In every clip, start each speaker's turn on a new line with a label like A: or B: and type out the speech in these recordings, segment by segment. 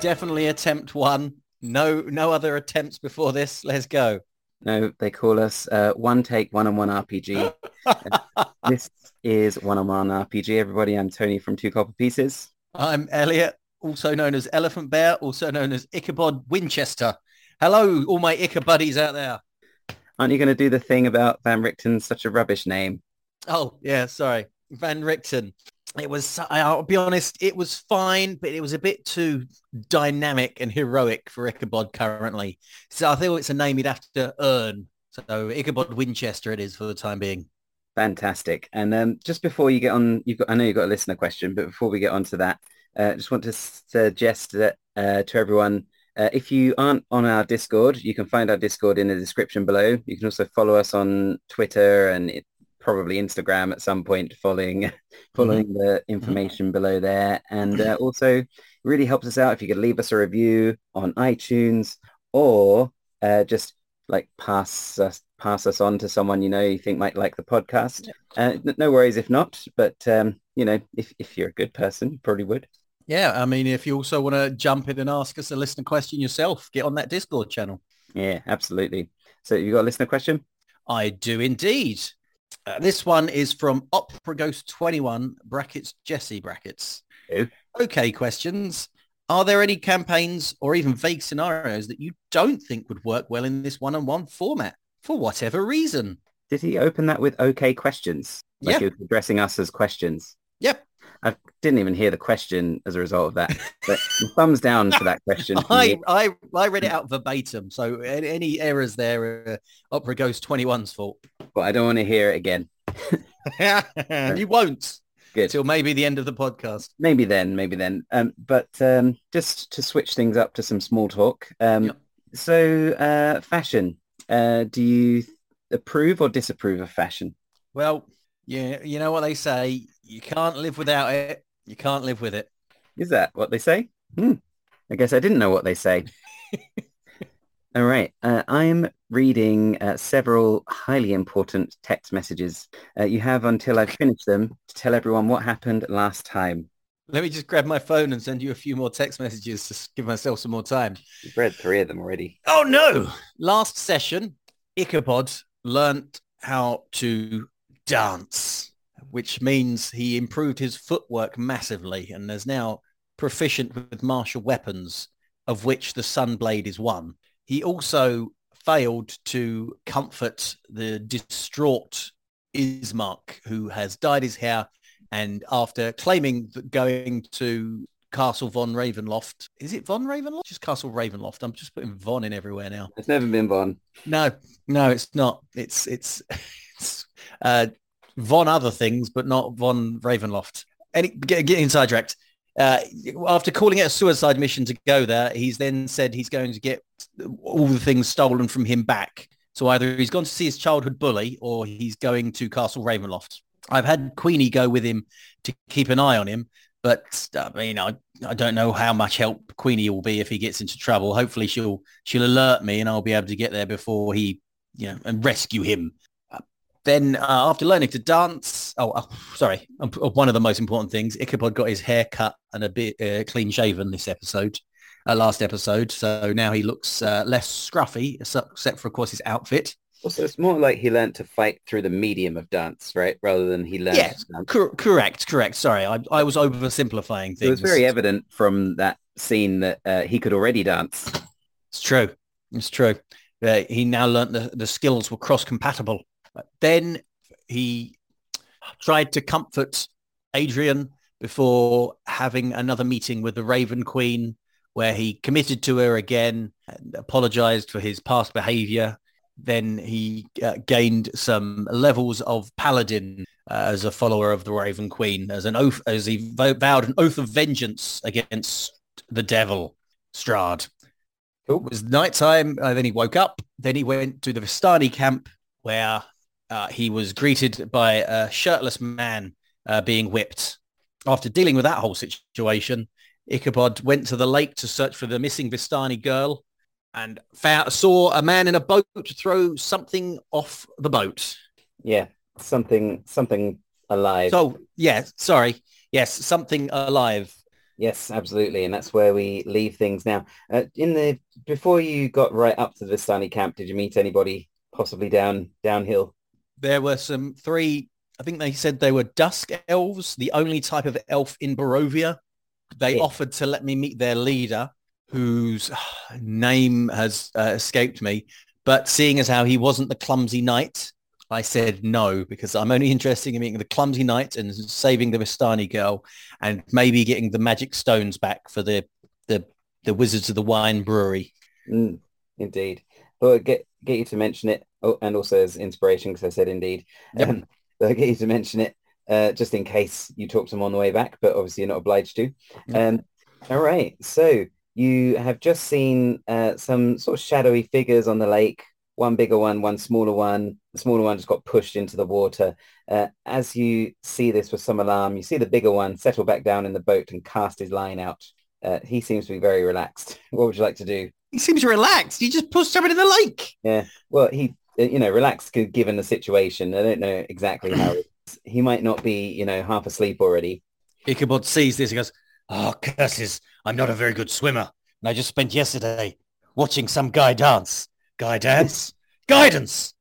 A: Definitely attempt one. No, no other attempts before this. Let's go.
B: No, they call us uh, One Take One on One RPG. this is One on One RPG. Everybody, I'm Tony from Two Copper Pieces.
A: I'm Elliot, also known as Elephant Bear, also known as Ichabod Winchester. Hello, all my Icha buddies out there.
B: Aren't you going to do the thing about Van Richten's such a rubbish name?
A: Oh, yeah, sorry. Van Richten. It was, I'll be honest, it was fine, but it was a bit too dynamic and heroic for Ichabod currently. So I think it's a name he'd have to earn. So Ichabod Winchester it is for the time being.
B: Fantastic. And um, just before you get on, you've got, I know you've got a listener question, but before we get on to that, I uh, just want to suggest that uh, to everyone, uh, if you aren't on our Discord, you can find our Discord in the description below. You can also follow us on Twitter and probably Instagram at some point, following following mm-hmm. the information mm-hmm. below there. And uh, also, really helps us out if you could leave us a review on iTunes or uh, just like pass us pass us on to someone you know you think might like the podcast. Uh, no worries if not, but um, you know if if you're a good person, you probably would.
A: Yeah, I mean, if you also want to jump in and ask us a listener question yourself, get on that Discord channel.
B: Yeah, absolutely. So you got a listener question?
A: I do indeed. Uh, this one is from Opera Ghost 21 brackets Jesse brackets. Okay, questions. Are there any campaigns or even vague scenarios that you don't think would work well in this one-on-one format for whatever reason?
B: Did he open that with okay questions? Like yep. he was addressing us as questions.
A: Yep.
B: I didn't even hear the question as a result of that. But thumbs down for that question.
A: I, I I read it out verbatim, so any errors there are Opera Ghost 21's fault.
B: But I don't want to hear it again.
A: you won't.
B: Good.
A: Until maybe the end of the podcast.
B: Maybe then, maybe then. Um, but um, just to switch things up to some small talk. Um, yep. So uh, fashion, uh, do you approve or disapprove of fashion?
A: Well, yeah, you know what they say, you can't live without it. You can't live with it.
B: Is that what they say? Hmm. I guess I didn't know what they say. All right. Uh, I'm reading uh, several highly important text messages. Uh, you have until I finish them to tell everyone what happened last time.
A: Let me just grab my phone and send you a few more text messages to give myself some more time.
B: You've read three of them already.
A: Oh, no. Last session, Ichabod learnt how to dance, which means he improved his footwork massively and is now proficient with martial weapons, of which the Sunblade is one. He also failed to comfort the distraught Ismark, who has dyed his hair and after claiming that going to Castle Von Ravenloft. Is it Von Ravenloft? Just Castle Ravenloft. I'm just putting Von in everywhere now.
B: It's never been Von.
A: No, no, it's not. It's it's it's uh, Von other things, but not Von Ravenloft. Any get, getting sidetracked. Uh, after calling it a suicide mission to go there, he's then said he's going to get all the things stolen from him back. So either he's gone to see his childhood bully or he's going to Castle Ravenloft. I've had Queenie go with him to keep an eye on him, but I mean, I, I don't know how much help Queenie will be if he gets into trouble. Hopefully she'll she'll alert me and I'll be able to get there before he, you know, and rescue him. Then uh, after learning to dance, oh, oh, sorry, um, one of the most important things, Ichabod got his hair cut and a bit uh, clean shaven this episode, uh, last episode. So now he looks uh, less scruffy, except for, of course, his outfit.
B: Also, it's more like he learned to fight through the medium of dance, right? Rather than he learned.
A: Yeah, cor- correct, correct. Sorry, I, I was oversimplifying things. It
B: was very evident from that scene that uh, he could already dance.
A: It's true. It's true. Uh, he now learned the, the skills were cross compatible. Then he tried to comfort Adrian before having another meeting with the Raven Queen where he committed to her again and apologized for his past behavior. Then he uh, gained some levels of paladin uh, as a follower of the Raven Queen, as an oath, as he vowed an oath of vengeance against the devil, Strahd. It was nighttime. Uh, then he woke up. Then he went to the Vistani camp where uh, he was greeted by a shirtless man uh, being whipped. After dealing with that whole situation, Ichabod went to the lake to search for the missing Vistani girl and found, saw a man in a boat throw something off the boat.
B: Yeah, something, something alive.
A: So, yeah, sorry. Yes, something alive.
B: Yes, absolutely, and that's where we leave things now. Uh, in the before you got right up to the Vistani camp, did you meet anybody possibly down downhill?
A: There were some three. I think they said they were dusk elves, the only type of elf in Barovia. They
B: Yeah.
A: offered to let me meet their leader, whose name has uh, escaped me. But seeing as how he wasn't the clumsy knight, I said no because I'm only interested in meeting the clumsy knight and saving the Vistani girl, and maybe getting the magic stones back for the the the Wizards of the Wine Brewery.
B: Mm, indeed. but get get you to mention it, oh, and also as inspiration because I said indeed.
A: Yep.
B: Um, I'll get you to mention it uh, just in case you talk to them on the way back, but obviously you're not obliged to. Um, all right. So you have just seen uh, some sort of shadowy figures on the lake. One bigger one, one smaller one. The smaller one just got pushed into the water. Uh, as you see this with some alarm, you see the bigger one settle back down in the boat and cast his line out. Uh, he seems to be very relaxed. What would you like to do?
A: He seems relaxed. He just pushed someone in the lake.
B: Yeah. Well, he, you know, relaxed given the situation. I don't know exactly how. He might not be, you know, half asleep already.
A: Ichabod sees this. He goes, "Oh curses! I'm not a very good swimmer, and I just spent yesterday watching some guy dance. Guy dance, guidance,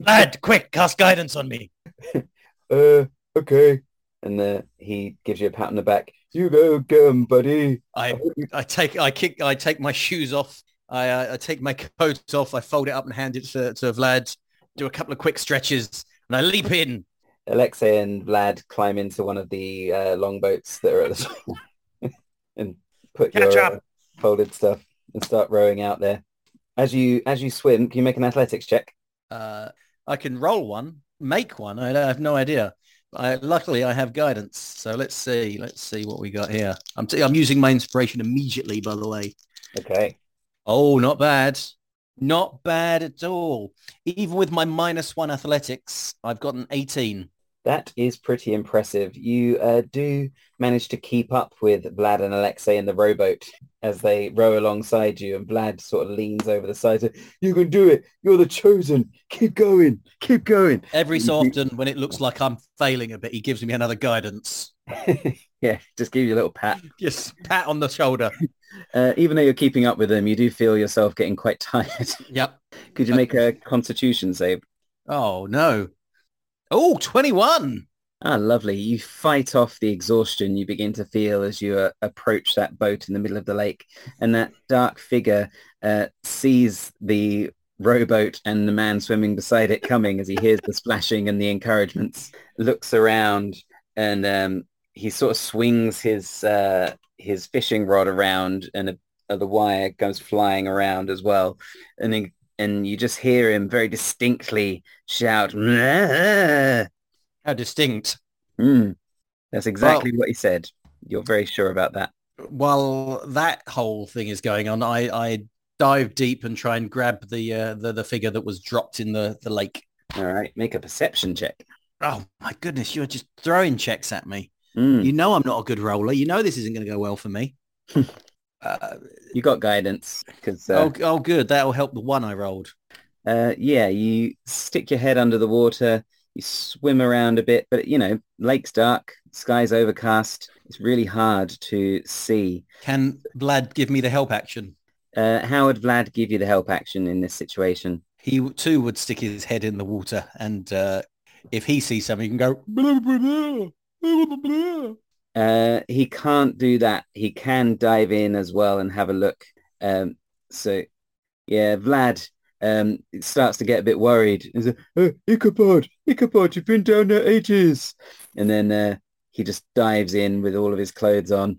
A: lad! Quick, cast guidance on me."
B: uh, okay. And uh, he gives you a pat on the back. You go, get 'em, buddy.
A: I I take I kick I take my shoes off. I uh, I take my coat off. I fold it up and hand it to to Vlad. Do a couple of quick stretches, and I leap in.
B: Alexei and Vlad climb into one of the uh, longboats that are at the top and put
A: Catch
B: your
A: up.
B: uh, folded stuff and start rowing out there. As you as you swim, can you make an athletics check?
A: Uh, I can roll one, make one. I, I have no idea. I, luckily, I have guidance. So let's see. Let's see what we got here. I'm, t- I'm using my inspiration immediately, by the way.
B: Okay.
A: Oh, not bad. Not bad at all. Even with my minus one athletics, I've got an 18.
B: That is pretty impressive. You uh, do manage to keep up with Vlad and Alexei in the rowboat as they row alongside you, and Vlad sort of leans over the side. You can do it. You're the chosen. Keep going. Keep going.
A: Every so often, when it looks like I'm failing a bit, he gives me another guidance.
B: yeah, just give you a little pat.
A: Just pat on the shoulder.
B: Uh, even though you're keeping up with them, you do feel yourself getting quite tired.
A: Yep.
B: Could you make a constitution save?
A: Oh, no. Oh, 21.
B: Ah, lovely. You fight off the exhaustion you begin to feel as you uh, approach that boat in the middle of the lake. And that dark figure uh, sees the rowboat and the man swimming beside it coming as he hears the splashing and the encouragements, looks around and um, he sort of swings his uh, his fishing rod around and a, uh, the wire goes flying around as well. And he, and you just hear him very distinctly shout, "Ah!"
A: How distinct.
B: Mm, that's exactly what he said. You're very sure about that.
A: While that whole thing is going on, I, I dive deep and try and grab the, uh, the the figure that was dropped in the, the lake.
B: All right, make a perception check.
A: Oh my goodness, you're just throwing checks at me.
B: Mm,
A: You know I'm not a good roller. You know this isn't going to go well for me. uh,
B: you got guidance because, uh,
A: oh, oh, good. That'll help the one I rolled.
B: uh, yeah, you stick your head under the water, you swim around a bit, but you know, lake's dark, sky's overcast. It's really hard to see.
A: Can Vlad give me the help action?
B: Uh, how would Vlad give you the help action in this situation?
A: He too would stick his head in the water, and uh, if he sees something, he can go. "Blah, blah, blah, blah, blah, blah."
B: Uh, he can't do that. He can dive in as well and have a look. Um, so, yeah, Vlad um, starts to get a bit worried. He's like, oh, Ichabod, Ichabod, you've been down there ages. And then uh, he just dives in with all of his clothes on.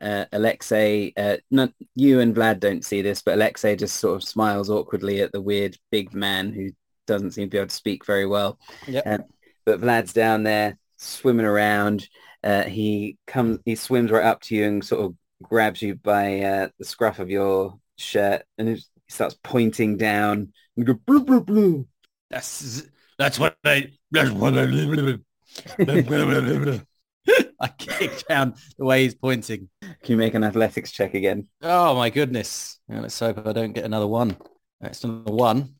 B: Uh, Alexei, uh, not you and Vlad don't see this, but Alexei just sort of smiles awkwardly at the weird big man who doesn't seem to be able to speak very well.
A: Yep.
B: Um, but Vlad's down there swimming around. Uh, he comes, he swims right up to you and sort of grabs you by uh, the scruff of your shirt, and he starts pointing down. And go, blue, blue, blue.
A: That's that's what I. That's what I. I kick down the way he's pointing.
B: Can you make an athletics check again?
A: Oh my goodness! Let's hope I don't get another one. That's another one.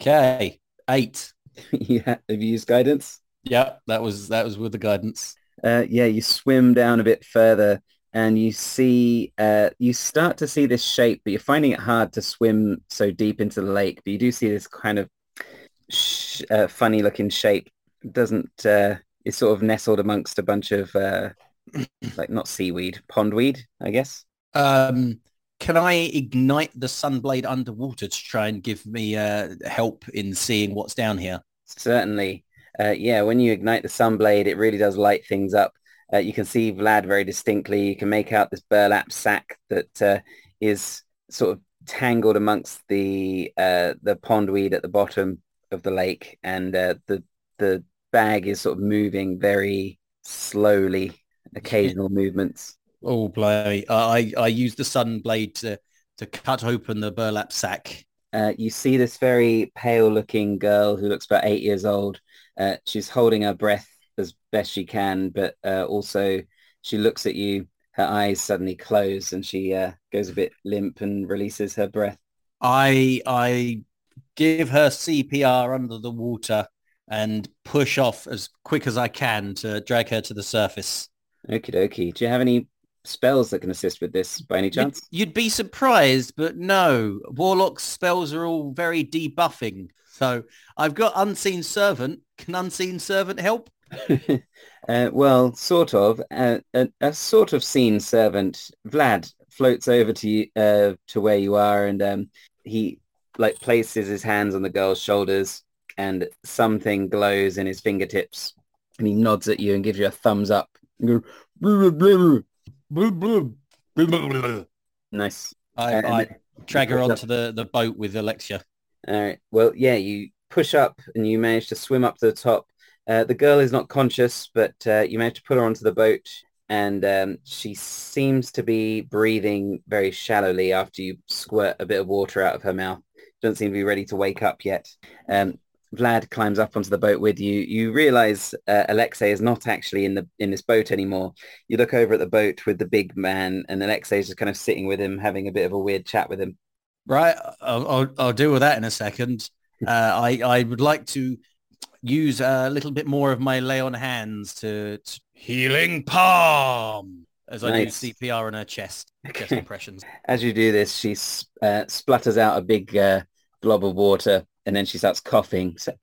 A: Okay, eight.
B: yeah, have you used guidance?
A: Yeah, that was that was with the guidance.
B: Uh, yeah, you swim down a bit further and you see, uh, you start to see this shape, but you're finding it hard to swim so deep into the lake. But you do see this kind of sh- uh, funny looking shape. It doesn't, uh, it's sort of nestled amongst a bunch of, uh, like not seaweed, pondweed, I guess.
A: Um, can I ignite the sunblade underwater to try and give me uh, help in seeing what's down here?
B: Certainly. Uh, yeah, when you ignite the sunblade, it really does light things up. Uh, you can see Vlad very distinctly. You can make out this burlap sack that uh, is sort of tangled amongst the uh, the pondweed at the bottom of the lake, and uh, the the bag is sort of moving very slowly, occasional movements.
A: Oh, blimey. I, I use the sun blade to, to cut open the burlap sack.
B: Uh, you see this very pale looking girl who looks about eight years old. Uh, she's holding her breath as best she can, but uh, also she looks at you. Her eyes suddenly close and she uh, goes a bit limp and releases her breath.
A: I I give her CPR under the water and push off as quick as I can to drag her to the surface.
B: Okie dokie. Do you have any spells that can assist with this by any chance?
A: You'd, you'd be surprised, but no. Warlock's spells are all very debuffing. So I've got Unseen Servant. Can Unseen Servant help?
B: uh, well, sort of. Uh, a, a, sort of seen servant, Vlad, floats over to you, uh, to where you are, and um, he like places his hands on the girl's shoulders, and something glows in his fingertips, and he nods at you and gives you a thumbs up. Nice.
A: I, uh, I drag her onto the, the boat with Alexia.
B: All right. Well, yeah, you push up and you manage to swim up to the top. Uh, the girl is not conscious, but uh, you manage to put her onto the boat and um, she seems to be breathing very shallowly after you squirt a bit of water out of her mouth. Doesn't seem to be ready to wake up yet. Um, Vlad climbs up onto the boat with you. You realize uh, Alexei is not actually in the in this boat anymore. You look over at the boat with the big man, and Alexei is just kind of sitting with him, having a bit of a weird chat with him.
A: Right, I'll, I'll, I'll deal with that in a second. Uh, I I would like to use a little bit more of my lay on hands to, to healing palm as I nice. do CPR on her chest, chest impressions.
B: As you do this, she uh, splutters out a big uh, glob of water and then she starts coughing. So,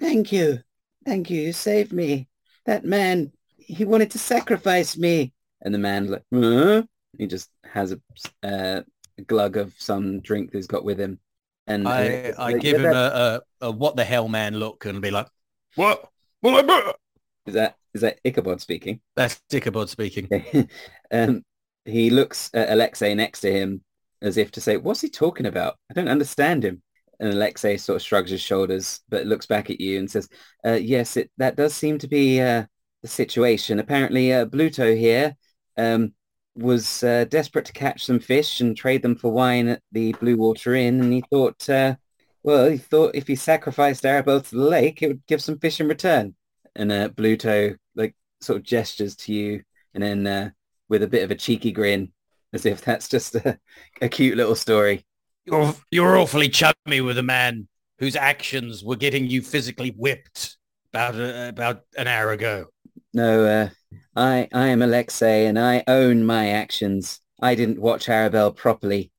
B: thank you. Thank you. You saved me. That man, he wanted to sacrifice me. And the man, like, huh? he just has a, uh, a glug of some drink he's got with him. And
A: I, I give him a, a, a, what the hell man look and be like, what? What?
B: Is that is that Ichabod speaking?
A: That's Ichabod speaking.
B: um, he looks at Alexei next to him as if to say, what's he talking about? I don't understand him. And Alexei sort of shrugs his shoulders, but looks back at you and says, uh, yes, it, that does seem to be uh, the situation. Apparently, uh, Bluto here um, was uh, desperate to catch some fish and trade them for wine at the Blue Water Inn. And he thought, uh, well, he thought if he sacrificed Arabelle to the lake, it would give some fish in return. And uh, Bluto like sort of gestures to you and then with a bit of a cheeky grin as if that's just a, a cute little story.
A: You're you're awfully chummy with a man whose actions were getting you physically whipped about a, about an hour ago.
B: No, uh, I I am Alexei, and I own my actions. I didn't watch Arabelle properly.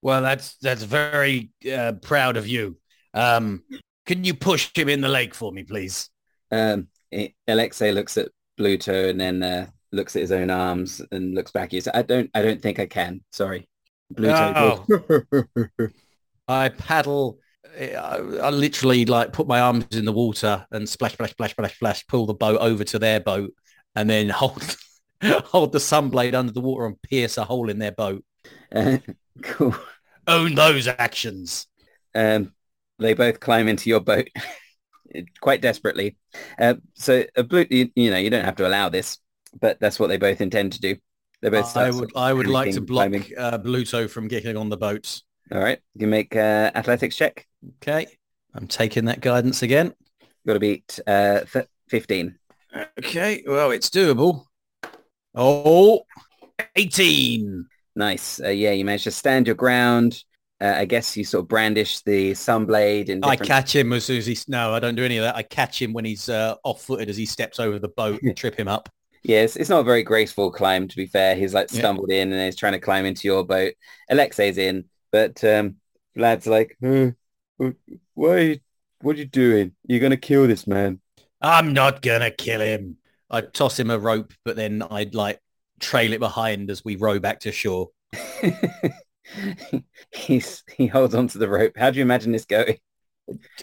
A: Well, that's that's very uh, proud of you. Um, can you push him in the lake for me, please?
B: Um, it, Alexei looks at Bluto and then uh, looks at his own arms and looks back at you. So I don't, I don't think I can. Sorry.
A: Blue oh. I paddle. I, I, literally like put my arms in the water and splash, splash, splash, splash, splash, pull the boat over to their boat and then hold hold the sunblade under the water and pierce a hole in their boat.
B: Uh, cool.
A: Own those actions.
B: Um, they both climb into your boat quite desperately. Uh, so, a blue, you, you know, you don't have to allow this, but that's what they both intend to do. They both.
A: Uh, I would. I would like to block uh, Bluto from getting on the boat.
B: All right, you make uh, athletics check.
A: Okay, I'm taking that guidance again.
B: Got to beat uh, th- fifteen.
A: Okay, well, it's doable. Oh, 18.
B: Nice. Uh, yeah, you managed to stand your ground. uh, I guess you sort of brandish the sunblade and
A: I catch him as soon as he's no, I don't do any of that. I catch him when he's uh, off-footed as he steps over the boat and trip him up.
B: Yes, it's not a very graceful climb, to be fair. He's like
A: Yeah.
B: stumbled in and he's trying to climb into your boat. Alexei's in, but um, Vlad's like, "Uh, why are you, what are you doing? You're going to kill this man.
A: I'm not gonna kill him. I toss him a rope, but then I'd like trail it behind as we row back to shore.
B: He's, he holds onto the rope. How do you imagine this going?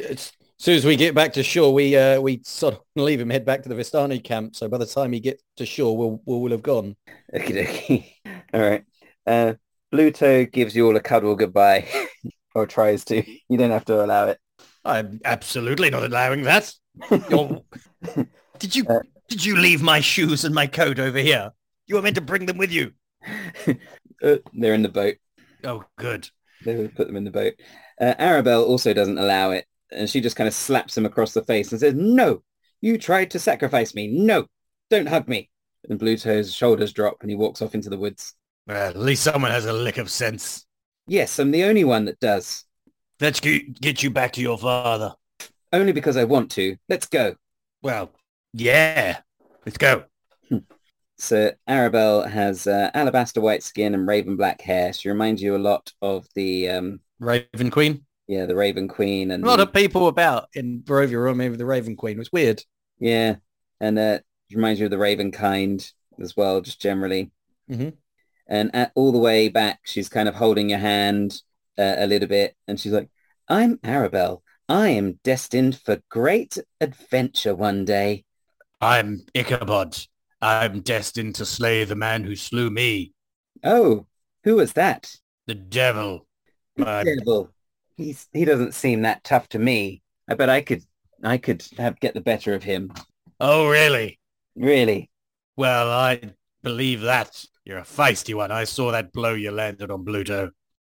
A: As soon as we get back to shore, we uh, we sort of leave him, head back to the Vistani camp. So by the time he gets to shore, we'll we'll, we'll have gone.
B: Okie dokie. All right. Uh, Bluto gives you all a cuddle goodbye, or tries to. You don't have to allow it.
A: I'm absolutely not allowing that. Did you
B: Uh,
A: did you leave my shoes and my coat over here? You were meant to bring them with you.
B: Uh, they're in the boat.
A: Oh, good.
B: They would put them in the boat. Uh, Arabelle also doesn't allow it, and she just kind of slaps him across the face and says, "No, you tried to sacrifice me. No, don't hug me." And Bluto's shoulders drop, and he walks off into the woods.
A: Well, at least someone has a lick of sense.
B: Yes, I'm the only one that does.
A: Let's get, you back to your father.
B: Only because I want to. Let's go.
A: Well, yeah. Let's go.
B: So Arabelle has uh, alabaster white skin and raven black hair. She reminds you a lot of the um,
A: Raven Queen.
B: Yeah the Raven Queen and
A: A lot
B: the-
A: of people about in Barovia remind me of the Raven Queen. It was weird.
B: yeah, and uh, she reminds me of the Raven kind as well, just generally.
A: Mhm.
B: And at, all the way back, she's kind of holding your hand uh, a little bit, and she's like, "I'm Arabelle. I am destined for great adventure one day."
A: I'm Ichabod. I'm destined to slay the man who slew me,
B: Oh, who was that?
A: the devil. Uh,
B: Devil. He's he doesn't seem that tough to me. I bet I could I could have get the better of him.
A: oh, really?
B: Really.
A: Well, I believe that. You're a feisty one. I saw that blow you landed on Bluto.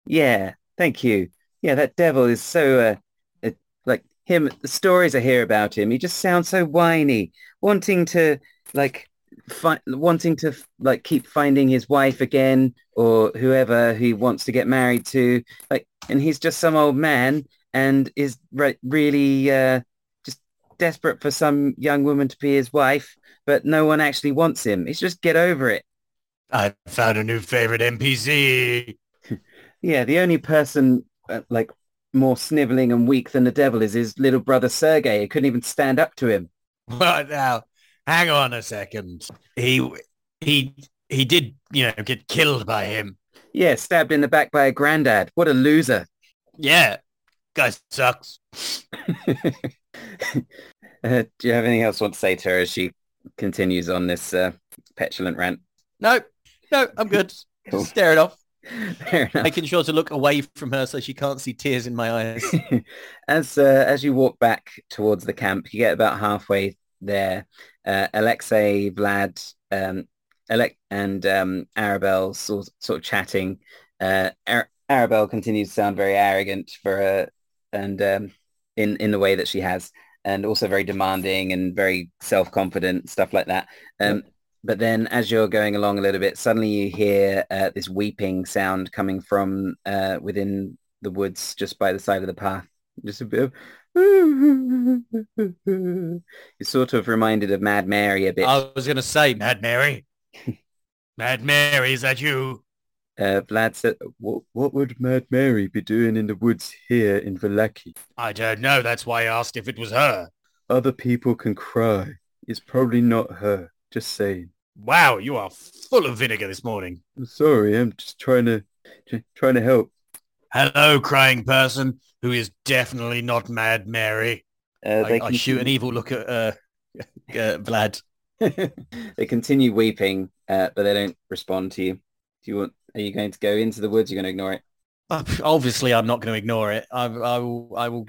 B: Yeah. Thank you. Yeah, that devil is so uh, uh like him the stories I hear about him, he just sounds so whiny, wanting to like fi- wanting to like keep finding his wife again or whoever he wants to get married to. Like and he's just some old man and is re- really uh just desperate for some young woman to be his wife, but no one actually wants him. It's just get over it.
A: I found a new favorite NPC.
B: Yeah, the only person uh, like more sniveling and weak than the devil is his little brother Sergei. He couldn't even stand up to him.
A: Well, now, hang on a second. He, he, he did, you know, get killed by him.
B: Yeah, stabbed in the back by a granddad. What a loser.
A: Yeah, guy sucks.
B: Uh, do you have anything else you want to say to her as she continues on this uh, petulant rant?
A: No, no, I'm good.
B: Cool.
A: Stare it off, making sure to look away from her so she can't see tears in my eyes.
B: as uh, as you walk back towards the camp, you get about halfway there. Uh, Alexei, Vlad, um, Alec, and um, Arabelle sort, sort of chatting. Uh, Ar- Arabelle continues to sound very arrogant for her, and um, in in the way that she has, and also very demanding and very self confident stuff like that. Um, But then, as you're going along a little bit, suddenly you hear uh, this weeping sound coming from uh, within the woods just by the side of the path. Just a bit of... You're sort of reminded of Mad Mary a bit.
A: I was going to say, Mad Mary. Mad Mary, is that you?
B: Uh, Vlad said, what, what would Mad Mary be doing in the woods here in Vallaki?
A: I don't know. That's why I asked if it was her.
B: Other people can cry. It's probably not her. Just saying.
A: Wow, you are full of vinegar this morning.
B: I'm sorry. I'm just trying to trying to help.
A: Hello, crying person who is definitely not Mad Mary.
B: Uh,
A: I, I shoot an evil look at uh, uh, Vlad.
B: they continue weeping, uh, but they don't respond to you. Do you want? Are you going to go into the woods? You're going to ignore it.
A: Uh, Obviously, I'm not going to ignore it. I, I will. I will.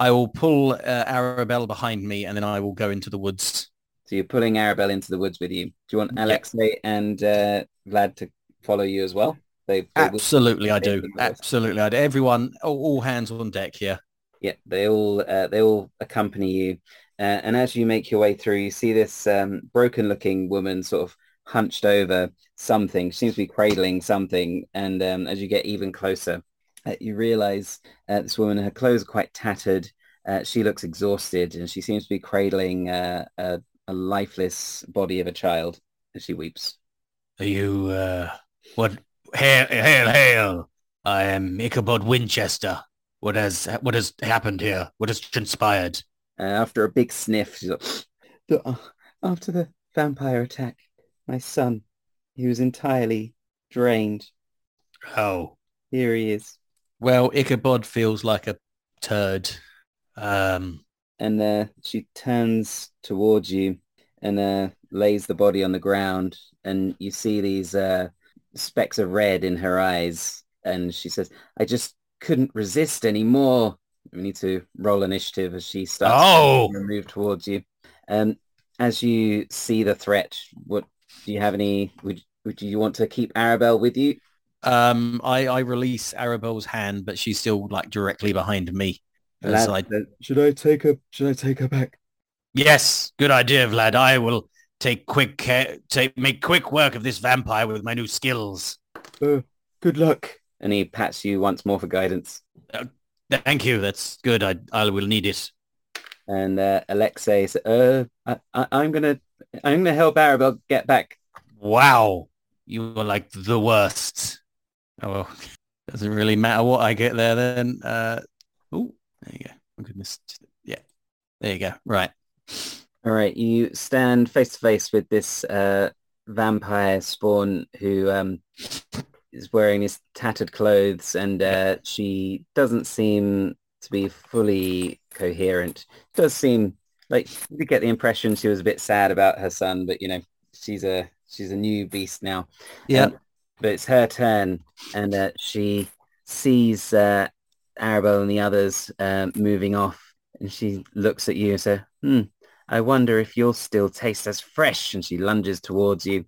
A: I will pull uh, Arabelle behind me, and then I will go into the woods.
B: So you're pulling Arabelle into the woods with you. Do you want
A: Yeah.
B: Alexei and uh, Vlad to follow you as well? They, they
A: Absolutely, I do. Absolutely, I do. Everyone, all, all hands on deck here.
B: yeah, they all uh, they all accompany you. Uh, and as you make your way through, you see this um, broken-looking woman sort of hunched over something. She seems to be cradling something. And um, as you get even closer, uh, you realize uh, this woman, her clothes are quite tattered. Uh, she looks exhausted and she seems to be cradling uh, a, a lifeless body of a child as she weeps.
A: Are you, uh, what, hail, hail, hail. I am Ichabod Winchester. What has, what has happened here? What has transpired?
B: Uh, after a big sniff, she's like, "The- uh, after the vampire attack, my son, he was entirely drained.
A: Oh,
B: Here he is.
A: well, Ichabod feels like a turd. Um,
B: And uh, she turns towards you and uh, lays the body on the ground. And you see these uh, specks of red in her eyes. And she says, I just couldn't resist anymore. We need to roll initiative as she starts
A: Oh!
B: to move towards you. Um, as you see the threat, what do you have any? Would would you want to keep Arabelle with you?
A: um, I, I release Arabelle's hand, but she's still like directly behind me. As
B: Lad,
A: I-
B: uh, should I take her? Should I take her back?
A: yes, good idea, Vlad. I will take quick care, take make quick work of this vampire with my new skills.
B: Uh, good luck. And he pats you once more for guidance.
A: Thank you. That's good. I I will need it.
B: And uh, Alexei says, uh, I, I, I'm gonna, I'm gonna help Arabelle get back.
A: Wow, you are like the worst. Oh well, doesn't really matter what I get there then. Uh, oh, there you go. Oh goodness. Yeah, there you go. Right.
B: All right, you stand face to face with this uh, vampire spawn who um, is wearing his tattered clothes, and uh, she doesn't seem to be fully coherent. Does seem like you get the impression she was a bit sad about her son, but you know she's a she's a new beast now.
A: Yeah.
B: Um, but it's her turn, and uh, she sees uh, Arabelle and the others uh, moving off, and she looks at you and says, "Hmm, I wonder if you'll still taste as fresh." And she lunges towards you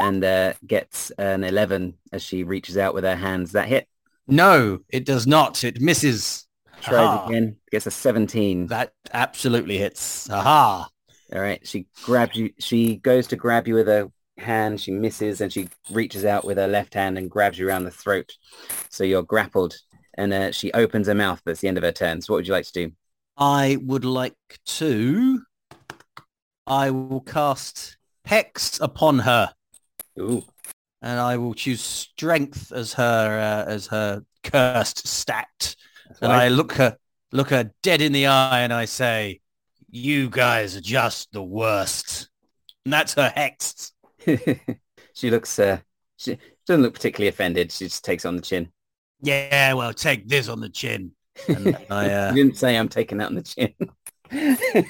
B: and uh, gets an 11 as she reaches out with her hands. That hit.
A: no, it does not. It misses.
B: Tries
A: Aha.
B: again. Gets a 17.
A: That absolutely hits. Aha.
B: All right. She grabs you. She goes to grab you with her hand. She misses and she reaches out with her left hand and grabs you around the throat. So you're grappled. And uh, she opens her mouth. That's the end of her turn. So what would you like to do?
A: I would like to. I will cast Hex upon her,
B: Ooh.
A: and I will choose Strength as her uh, as her cursed stat.
B: That's
A: And
B: wise.
A: I look her look her dead in the eye, and I say, "You guys are just the worst." And that's her hex.
B: she looks, uh, she doesn't look particularly offended. She just takes on the chin.
A: Yeah, well, take this on the chin. And I, uh,
B: You didn't say I'm taking that on the chin.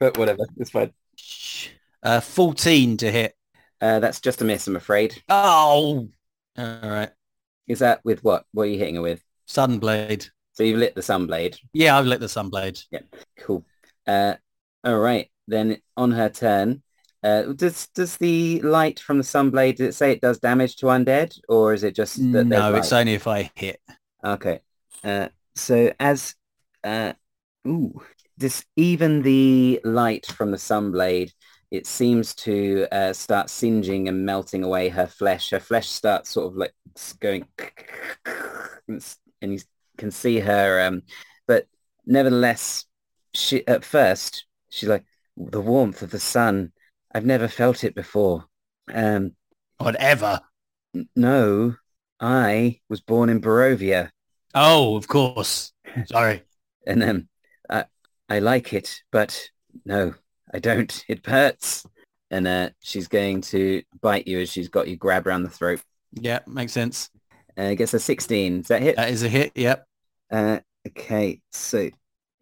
B: but whatever, it's fine.
A: Uh, fourteen to hit.
B: Uh, that's just a miss, I'm afraid.
A: Oh, all right.
B: Is that with what? What are you hitting her with?
A: Sunblade.
B: So you've lit the sunblade.
A: Yeah, I've lit the sunblade.
B: Yeah, cool. Uh, all right. Then on her turn, uh, does does the light from the sunblade, does it say it does damage to undead? Or is it just that
A: No, it's only if I hit.
B: Okay. Uh, so as uh, ooh, this even the light from the sunblade, it seems to uh, start singeing and melting away her flesh. Her flesh starts sort of like going, and you can see her. Um, but nevertheless, she at first she's like the warmth of the sun. I've never felt it before. Um,
A: Whatever.
B: n- no, I was born in Barovia.
A: Oh, of course. Sorry.
B: And then I, I like it, but no, I don't. It hurts. And uh, she's going to bite you as she's got you grab around the throat.
A: Yeah, makes sense.
B: Uh, it gets a 16. Is that hit?
A: That is a hit. Yep.
B: Uh, okay, so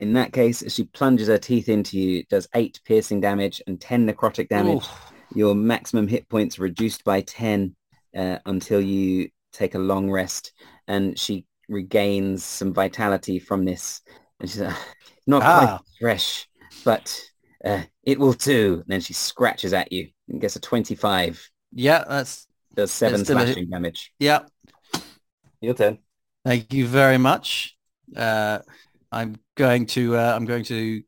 B: in that case, as she plunges her teeth into you, it does 8 piercing damage and 10 necrotic damage.
A: Oof.
B: Your maximum hit points reduced by 10 uh, until you take a long rest. And she regains some vitality from this. And she's like, not quite
A: Ah.
B: fresh, but uh, it will do. And then she scratches at you and gets a 25.
A: Yeah, that's
B: Does 7
A: That's still a-
B: slashing damage.
A: yeah.
B: Your turn.
A: Thank you very much. Uh, I'm going to uh, I'm going to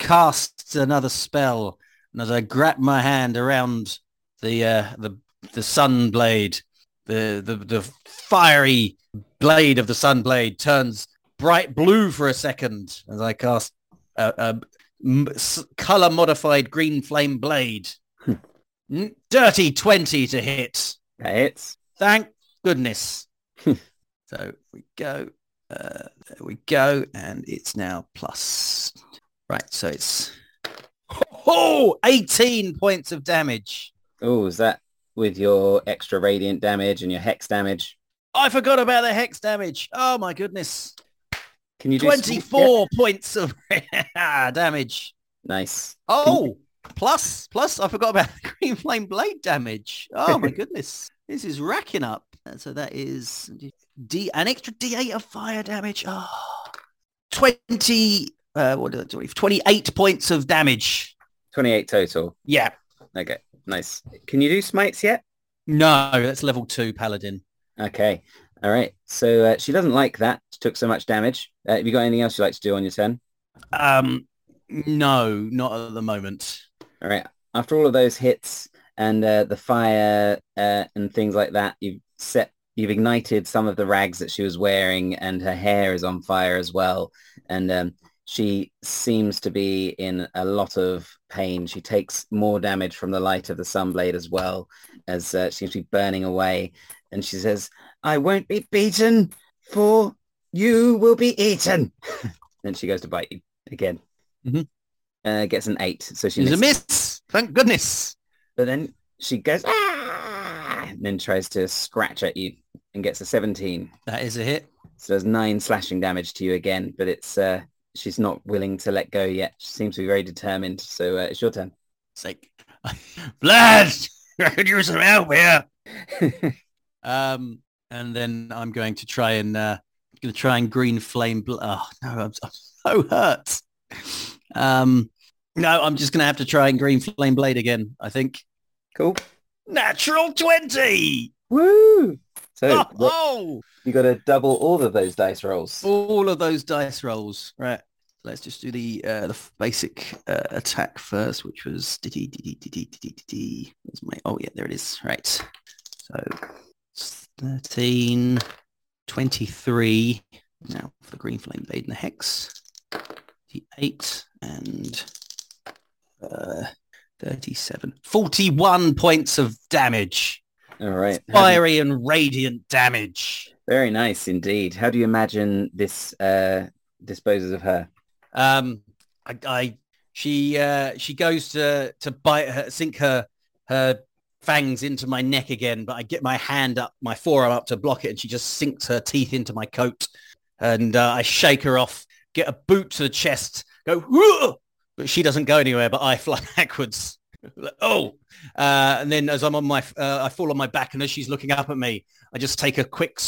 A: cast another spell, and as I grab my hand around the uh, the the sun blade, the the the fiery blade of the sun blade turns bright blue for a second as I cast a, a m- s- color modified green flame blade. Mm, Dirty 20 to hit.
B: That hits.
A: Thank goodness. so we go. Uh, there we go. And it's now plus. Right. So it's oh, 18 points of damage.
B: Oh, is that with your extra radiant damage and your hex damage?
A: I forgot about the hex damage. Oh my goodness.
B: Can you do
A: 24 points of damage.
B: Nice.
A: Oh, plus, plus I forgot about the green flame blade damage. Oh my goodness. This is racking up. Uh, So that is D an extra D8 of fire damage. Oh, 20, uh, what did I do? 28 points of damage.
B: 28 total.
A: Yeah.
B: Okay, nice. Can you do smites yet?
A: No, that's level two paladin.
B: Okay. All right. So uh, she doesn't like that. She took so much damage. Uh, have you got anything else you'd like to do on your turn?
A: Um, no, not at the moment.
B: All right. After all of those hits and uh, the fire uh, and things like that, you've set, you've ignited some of the rags that she was wearing, and her hair is on fire as well. And um, she seems to be in a lot of pain. She takes more damage from the light of the sunblade as well, as uh, she seems to be burning away. And she says, "I won't be beaten, for you will be eaten." then she goes to bite you again.
A: Mhm.
B: Uh, gets an eight, so she
A: It's a miss. Thank goodness.
B: But then she goes, ah! and then tries to scratch at you and gets a 17.
A: That is a hit.
B: So there's nine slashing damage to you again, but it's uh, she's not willing to let go yet. She seems to be very determined. So uh, it's your turn.
A: Sake. Vlad, I could use some help here. Um, and then I'm going to try and uh, going to try and green flame. Bl- oh no, I'm, I'm so hurt. Um, no, I'm just going to have to try and green flame blade again. I think.
B: Cool.
A: Natural twenty.
B: Woo! So
A: oh! oh!
B: you got to double all of those dice rolls.
A: All of those dice rolls. Right. Let's just do the uh, the basic uh, attack first, which was. Where's my? Oh yeah, there it is. Right. So 13, 23. Now for the green flame blade and the hex. The eight and uh, 37. 41 points of damage.
B: All right. Do you-
A: Fiery and radiant damage.
B: very nice indeed. How do you imagine this uh, disposes of her?
A: Um, I, I she uh, she goes to to bite her, sink her her fangs into my neck again, but I get my hand up, my forearm up to block it, and she just sinks her teeth into my coat, and uh, I shake her off, get a boot to the chest, go, "Whoa!" but she doesn't go anywhere, but I fly backwards. oh, uh, and then as I'm on my, uh, I fall on my back, and as she's looking up at me, I just take a quick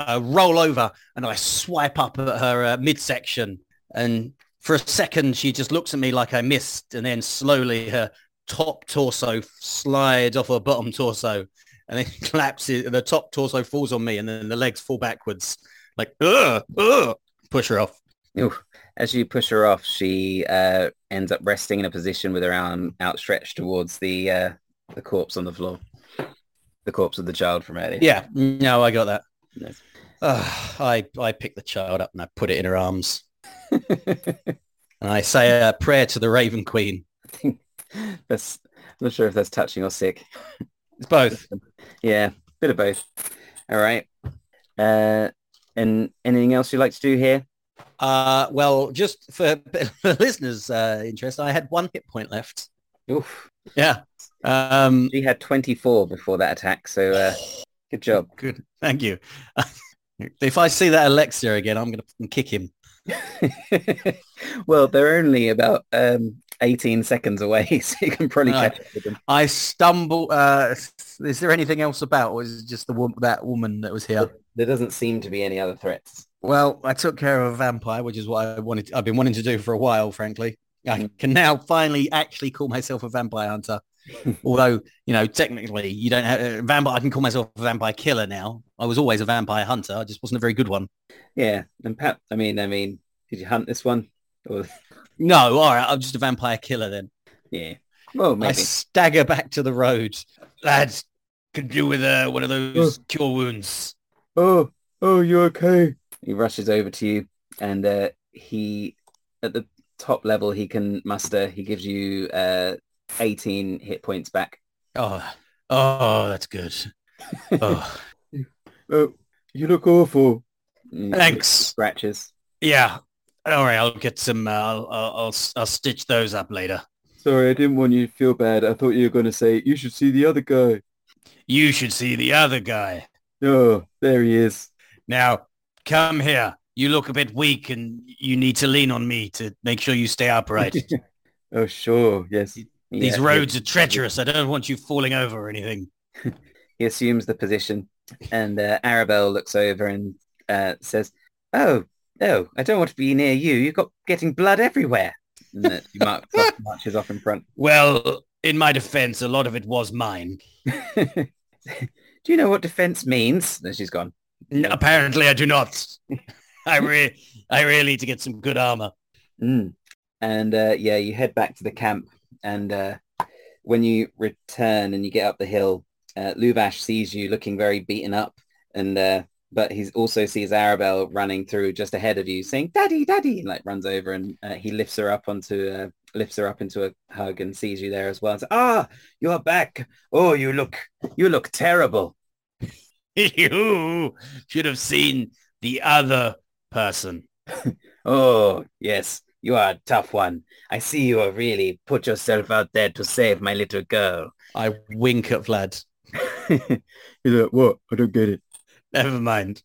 A: uh, roll over, and I swipe up at her uh, midsection, and for a second she just looks at me like I missed, and then slowly her top torso slides off her bottom torso, and then collapses. The top torso falls on me, and then the legs fall backwards, like ugh, ugh, push her off.
B: Ooh. As you push her off, she uh, ends up resting in a position with her arm outstretched towards the uh, the corpse on the floor. The corpse of the child from earlier.
A: Yeah, no, I got that.
B: Nice.
A: Ugh, I I pick the child up and I put it in her arms, and I say a prayer to the Raven Queen.
B: that's I'm not sure if that's touching or sick.
A: It's both.
B: Yeah, bit of both. All right. Uh, and anything else you'd like to do here?
A: Uh, well, just for, for listeners' uh, interest, I had one hit point left.
B: Oof.
A: Yeah. Um,
B: She had 24 before that attack, so uh, good job.
A: good. Thank you. if I see that Alexia again, I'm going to kick him.
B: well, they're only about um, 18 seconds away, so you can probably
A: Right.
B: catch up with them.
A: I stumble. Uh, is there anything else about, or is it just the wo- that woman that was here?
B: There doesn't seem to be any other threats.
A: Well, I took care of a vampire, which is what I wanted. I've been wanting to do for a while, frankly. I
B: Mm.
A: can now finally actually call myself a vampire hunter. Although, you know, technically you don't have a vampire. I can call myself a vampire killer now. I was always a vampire hunter. I just wasn't a very good one.
B: Yeah, and Pat, I mean, I mean, did you hunt this one? Or
A: No, all right. I'm just a vampire killer then.
B: yeah, well, maybe.
A: I stagger back to the road. Lads, could do with uh, one of those cure wounds.
B: Oh, Oh, you okay? He rushes over to you and uh, he, at the top level he can muster, he gives you uh, 18 hit points back.
A: Oh, oh, that's good. Oh,
B: Oh, you look awful.
A: Thanks.
B: Scratches.
A: yeah. All right, I'll get some. Uh, I'll, I'll, I'll, stitch those up later.
B: Sorry, I didn't want you to feel bad. I thought you were going to say, you should see the other guy.
A: You should see the other guy.
B: Oh, there he is.
A: Now, come here. You look a bit weak and you need to lean on me to make sure you stay upright.
B: Oh, sure. Yes.
A: These
B: Yeah,
A: roads are treacherous. I don't want you falling over or anything.
B: He assumes the position and uh, Arabelle looks over and uh, says, oh, no, I don't want to be near you. You've got getting blood everywhere. And she marks marches off in front.
A: Well, in my defense, a lot of it was mine.
B: Do you know what defense means? Then she's gone.
A: N- apparently, I do not. I re- I really need to get some good armor.
B: Mm. And uh, yeah, you head back to the camp, and uh, when you return and you get up the hill, uh, Luvash sees you looking very beaten up, and uh, but he also sees Arabelle running through just ahead of you, saying "Daddy, Daddy!" and like runs over, and uh, he lifts her up onto uh, lifts her up into a hug and sees you there as well. And says, ah, you're back. Oh, you look you look terrible.
A: you should have seen the other person.
B: Oh, yes, you are a tough one. I see you have really put yourself out there to save my little girl.
A: I wink at Vlad.
B: He's like, what? I don't get it.
A: Never mind.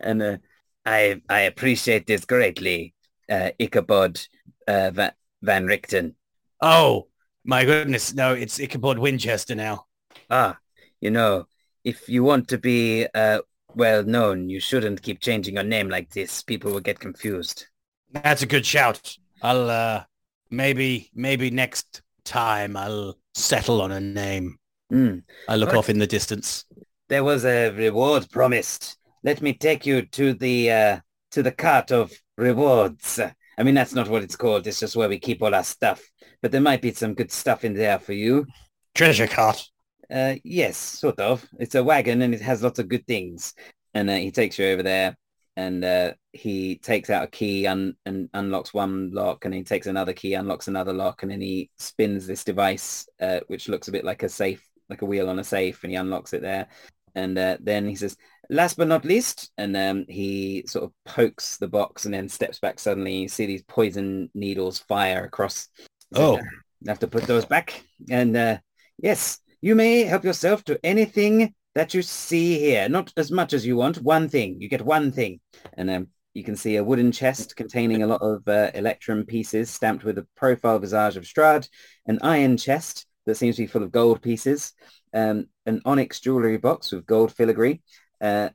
B: And uh, I I appreciate this greatly, uh, Ichabod uh, Van, Van Richten.
A: Oh, my goodness. No, it's Ichabod Winchester now.
B: Ah, you know, if you want to be uh, well known, you shouldn't keep changing your name like this. People will get confused.
A: That's a good shout. I'll, uh, maybe, maybe next time I'll settle on a name.
B: Hmm.
A: I look
B: What?
A: off in the distance.
B: There was a reward promised. Let me take you to the uh, to the cart of rewards. I mean, that's not what it's called. It's just where we keep all our stuff. But there might be some good stuff in there for you.
A: Treasure cart.
B: Uh, yes, sort of. It's a wagon and it has lots of good things. And uh, he takes you over there and uh, he takes out a key un- and unlocks one lock and he takes another key, unlocks another lock and then he spins this device, uh, which looks a bit like a safe, like a wheel on a safe and he unlocks it there. And uh, then he says, last but not least, and um, he sort of pokes the box and then steps back suddenly. You see these poison needles fire across.
A: Oh.
B: You have to put those back. And uh, yes, you may help yourself to anything that you see here. Not as much as you want. One thing. You get one thing. And um, you can see a wooden chest containing a lot of uh, electrum pieces stamped with a profile visage of Strahd, an iron chest that seems to be full of gold pieces, um, an onyx jewelry box with gold filigree, uh,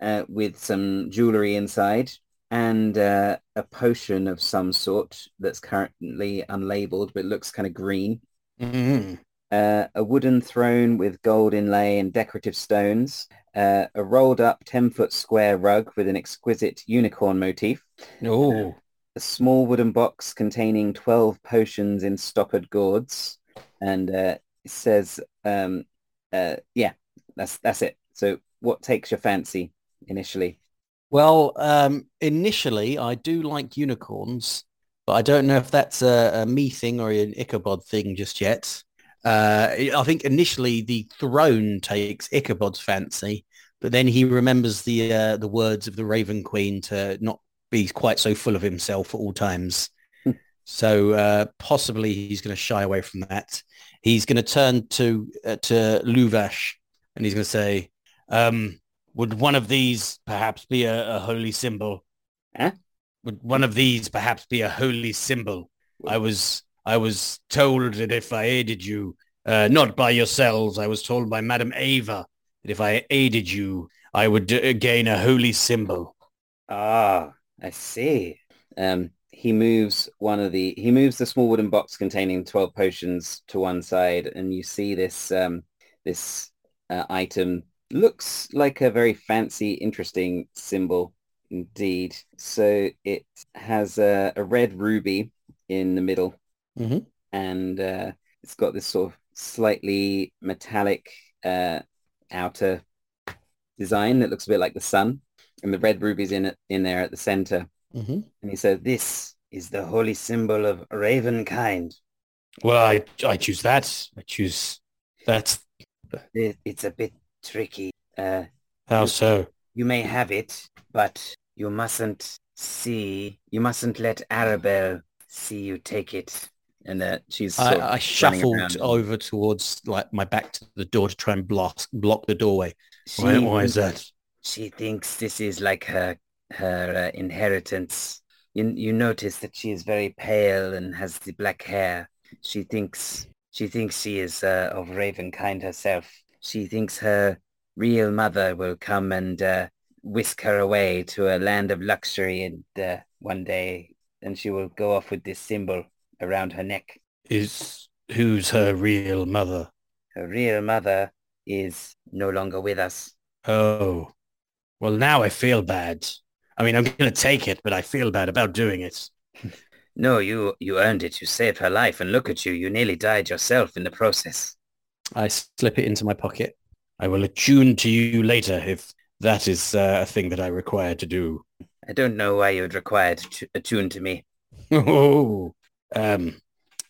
B: uh, with some jewelry inside, and uh, a potion of some sort that's currently unlabeled but looks kind of green
A: Mm.
B: uh, a wooden throne with gold inlay and decorative stones, uh, a rolled up 10 foot square rug with an exquisite unicorn motif,
A: Oh,
B: a small wooden box containing 12 potions in stoppered gourds. And uh, says, um, uh, yeah, that's, that's it. So what takes your fancy initially?
A: well, um, initially I do like unicorns, but I don't know if that's a, a me thing or an Ichabod thing just yet. Uh, I think initially the throne takes Ichabod's fancy, but then he remembers the uh, the words of the Raven Queen to not be quite so full of himself at all times.
B: Hmm.
A: so uh, possibly he's going to shy away from that. He's going to turn to uh, to Luvash and he's going to say, um, "Would one of these perhaps be a, a holy symbol?
B: Huh?
A: Would one of these perhaps be a holy symbol? I was I was told that if I aided you, uh, not by yourselves, I was told by Madame Eva that if I aided you, I would uh, gain a holy symbol.
B: Ah, I see. Um, he moves one of the he moves the small wooden box containing 12 potions to one side and you see this um this uh, item looks like a very fancy interesting symbol indeed so it has a, a red ruby in the middle
A: Mhm.
B: and uh, it's got this sort of slightly metallic uh, outer design that looks a bit like the sun, and the red ruby's in it in there at the center.
A: Mm-hmm.
B: And he said, "This is the holy symbol of Ravenkind.
A: Well, I I choose that. I choose that.
B: It, it's a bit tricky. Uh,
A: How so?
B: you may have it, but you mustn't see. You mustn't let Arabelle see you take it." And uh, she's
A: I, I shuffled
B: around.
A: over towards like my back to the door to try and block block the doorway. Why, why is that?
B: She thinks this is like her her uh, inheritance. You you notice that she is very pale and has the black hair. She thinks she thinks she is uh, of Ravenkind herself. She thinks her real mother will come and uh, whisk her away to a land of luxury and uh, one day, and she will go off with this symbol around her neck.
A: Is who's her real mother?
B: Her real mother is no longer with us.
A: Oh, well now I feel bad. I mean, I'm going to take it, but I feel bad about doing it.
B: No, you you earned it. You saved her life, and look at you. You nearly died yourself in the process.
A: I slip it into my pocket. I will attune to you later if that is uh, a thing that I require to do.
B: I don't know why you'd require to attune to me.
A: Oh, um,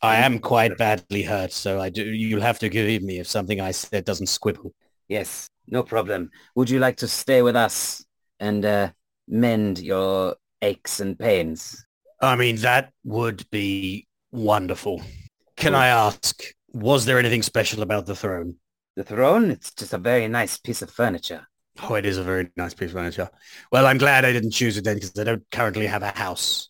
A: I am quite badly hurt, so I do. You'll have to forgive me if something I said doesn't squibble.
B: Yes, no problem. Would you like to stay with us and uh, mend your aches and pains?
A: I mean, that would be wonderful. Can. I ask, was there anything special about the throne?
B: The throne? It's just a very nice piece of furniture.
A: Oh, it is a very nice piece of furniture. Well, I'm glad I didn't choose it then because I don't currently have a house.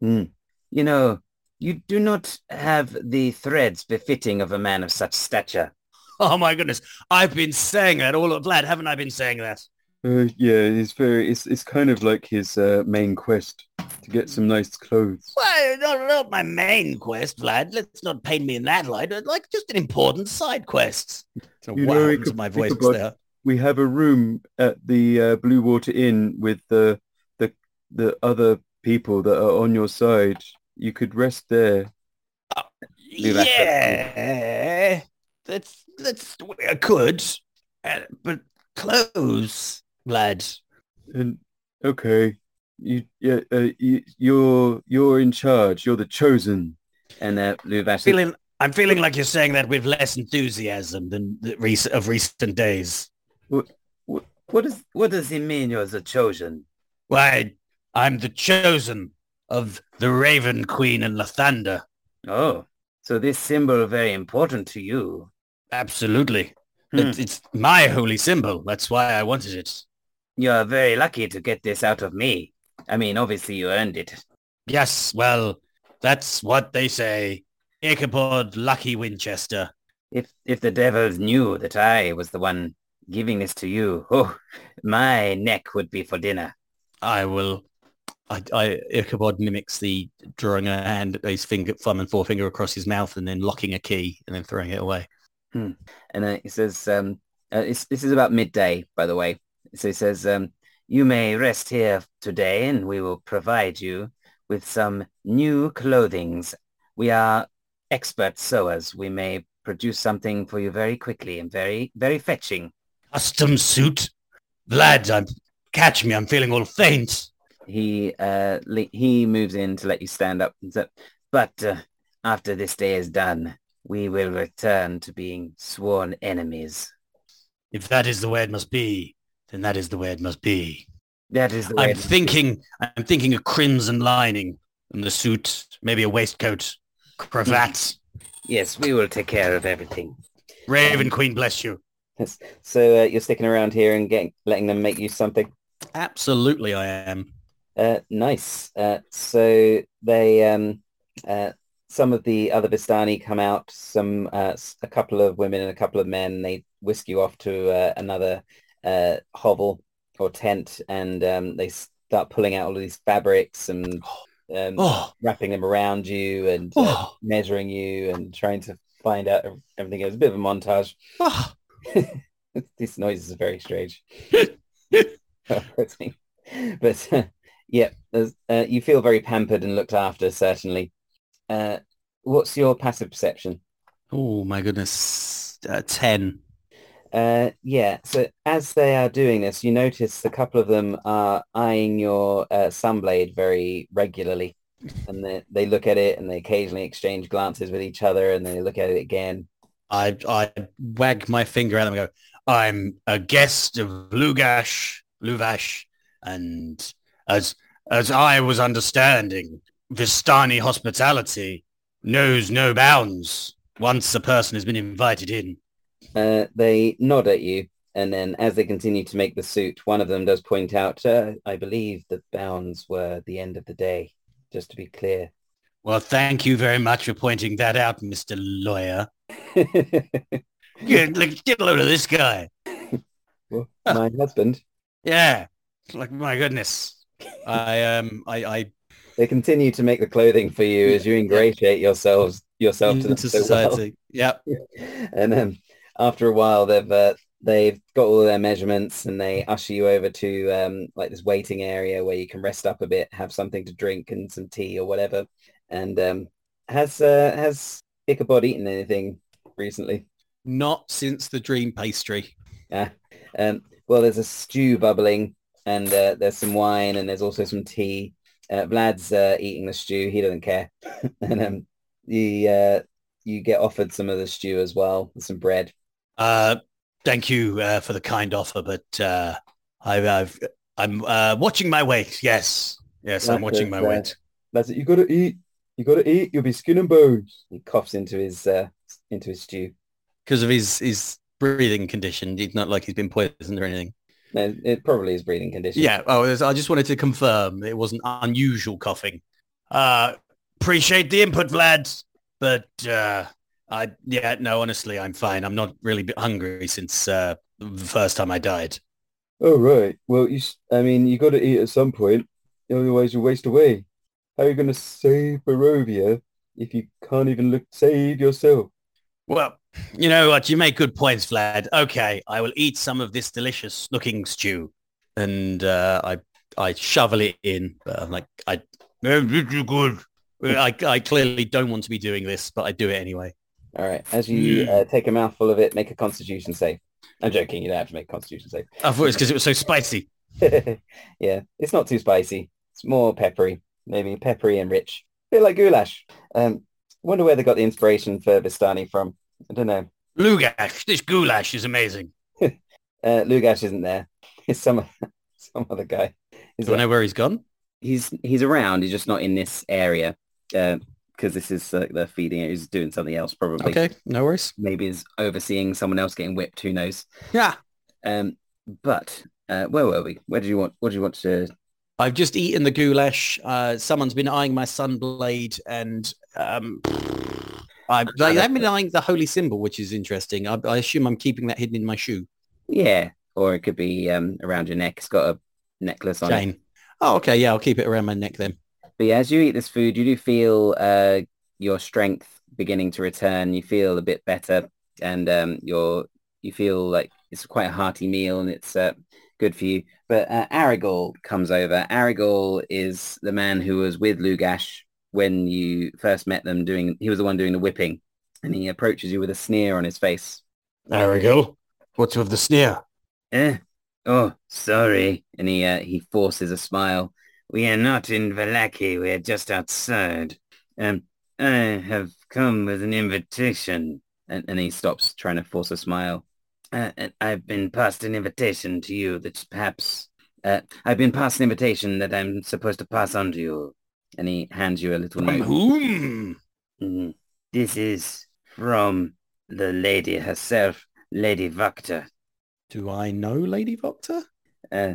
B: Hmm. You know, you do not have the threads befitting of a man of such stature.
A: Oh my goodness. I've been saying that all of Vlad, haven't I been saying that?
C: Uh, yeah, it's very. It's it's kind of like his uh, main quest to get some nice clothes.
A: Well, not, not my main quest, Vlad. Let's not paint me in that light. Like just an important side quest. So
C: You know, could
A: my voice
C: about-
A: there?
C: We have a room at the uh, Blue Water Inn with the the the other people that are on your side. You could rest there.
B: That
A: Yeah, that's that's I could, uh, but clothes, Vlad.
C: And okay, you yeah, uh, you, you're you're in charge. You're the chosen.
B: And uh,
A: Feeling, I'm feeling like you're saying that with less enthusiasm than the rec- of recent days.
B: what does what does it mean you're the chosen?
A: Why, I'm the chosen of the Raven Queen and Lathander.
B: Oh, so this symbol very important to you.
A: Absolutely.
B: Hmm.
A: It, it's my holy symbol. That's why I wanted it.
B: You're very lucky to get this out of me. I mean, obviously you earned it.
A: Yes, well, that's what they say. Ichabod Lucky Winchester.
B: If if the devils knew that I was the one giving this to you, oh, my neck would be for dinner.
A: I will. I, I Ichabod mimics the drawing a hand, his finger, thumb and forefinger across his mouth, and then locking a key, and then throwing it away.
B: And uh, it says, um, uh, it's, this is about midday, by the way. So he says, um, you may rest here today and we will provide you with some new clothings. We are expert sewers. We may produce something for you very quickly and very, very fetching.
A: Custom suit, Vlad. I'm catch me. I'm feeling all faint.
B: He uh, le- he moves in to let you stand up. But uh, after this day is done, we will return to being sworn enemies.
A: If that is the way it must be, then that is the way it must be.
B: That is the way.
A: I'm thinking. I'm thinking a crimson lining and the suit, maybe a waistcoat, cravat.
B: Yes, we will take care of everything.
A: Raven Queen, bless you.
B: Yes. So uh, you're sticking around here and getting letting them make you something.
A: Absolutely, I am.
B: Uh, nice. Uh, so they um, uh, some of the other Vistani come out. Some uh, a couple of women and a couple of men. They whisk you off to uh, another uh, hovel or tent, and um, they start pulling out all of these fabrics and um,
A: Oh,
B: wrapping them around you and uh,
A: oh,
B: measuring you and trying to find out everything. It was a bit of a montage.
A: oh.
B: this noise is very strange. but uh, yeah, uh, you feel very pampered and looked after, certainly. Uh, what's your passive perception?
A: Oh my goodness. Uh, 10.
B: Uh, yeah. So as they are doing this, you notice a couple of them are eyeing your uh, sunblade very regularly, and they they look at it and they occasionally exchange glances with each other, and they look at it again.
A: I I wag my finger at them and go, I'm a guest of Lugash, Luvash, and as as I was understanding, Vistani hospitality knows no bounds once a person has been invited in.
B: Uh, they nod at you, and then as they continue to make the suit, one of them does point out, uh, I believe the bounds were the end of the day, just to be clear.
A: Well, thank you very much for pointing that out, Mr. Lawyer. Get, like, get a load of this guy.
B: well, my husband.
A: Yeah. Like, my goodness. I, um, I, I
B: They continue to make the clothing for you as you ingratiate yourselves yourself to them
A: into
B: so well.
A: society. Yep.
B: and then after a while they've uh, they've got all their measurements and they usher you over to um, like this waiting area where you can rest up a bit have something to drink and some tea or whatever. And um, has uh, has Ichabod eaten anything recently?
A: Not since the dream pastry.
B: yeah um, well there's a stew bubbling and uh, there's some wine and there's also some tea. Uh, Vlad's uh, eating the stew. He doesn't care. And um, you uh, you get offered some of the stew as well some bread
A: Uh, thank you uh, for the kind offer, but uh, I've, I've I'm uh, watching my weight. Yes, yes, I'm watching
B: it,
A: my weight.
C: That's it. You gotta eat. You gotta eat. You'll be skin and bones.
B: He coughs into his uh, into his stew.
A: because of his his breathing condition. It's not like he's been poisoned or anything.
B: No, it probably is breathing condition.
A: Yeah. Oh, I just wanted to confirm it wasn't unusual coughing. Uh, appreciate the input, Vlad, but uh, I yeah no, honestly, I'm fine. I'm not really hungry since uh, the first time I died.
C: Oh right. Well, you. I mean, you gotta eat at some point. Otherwise, you waste away. How are you gonna save Barovia if you can't even look save yourself?
A: Well, you know what? You make good points, Vlad. Okay, I will eat some of this delicious looking stew, and uh, I I shovel it in. But I'm like, I "Man, this is good. I I clearly don't want to be doing this, but I do it anyway.
B: All right. As you uh, take a mouthful of it, make a Constitution save. I'm joking. You don't have to make a Constitution save.
A: I thought it's because it was so spicy.
B: yeah, it's not too spicy. It's more peppery, maybe peppery and rich, a bit like goulash. Um, wonder where they got the inspiration for Vistani from. I don't know.
A: Lugash, this goulash is amazing.
B: Uh, Lugash isn't there. It's some some other guy. He's,
A: Do I know where he's gone?
B: he's he's around. He's just not in this area because this is like uh, the feeding area. He's doing something else probably.
A: Okay, no worries.
B: Maybe is overseeing someone else getting whipped. Who knows?
A: Yeah,
B: Um, but uh, where were we? Where did you want? What do you want to?
A: I've just eaten the goulash. Uh, someone's been eyeing my sunblade, and um, I, they haven't been eyeing the holy symbol, which is interesting. I, I assume I'm keeping that hidden in my shoe.
B: Yeah, or it could be um, around your neck. It's got a necklace on it.
A: Oh, okay. Yeah, I'll keep it around my neck then.
B: But yeah, as you eat this food, you do feel uh, your strength beginning to return. You feel a bit better, and um, you're you feel like it's quite a hearty meal, and it's uh, good for you. But uh, Arrigal comes over. Arrigal is the man who was with Lugash when you first met them. Doing he was the one doing the whipping, and he approaches you with a sneer on his face.
A: Go. What's with the sneer?
B: Eh? Oh, sorry. And he uh, he forces a smile. We are not in Vallaki. We are just outside. Um, I have come with an invitation. And, and he stops trying to force a smile. Uh, I've been passed an invitation to you that perhaps... Uh, I've been passed an invitation that I'm supposed to pass on to you. And he hands you a little
A: From
B: note.
A: whom?
B: Mm, This is from the lady herself, Lady Wachter.
A: Do I know Lady Wachter?
B: Uh,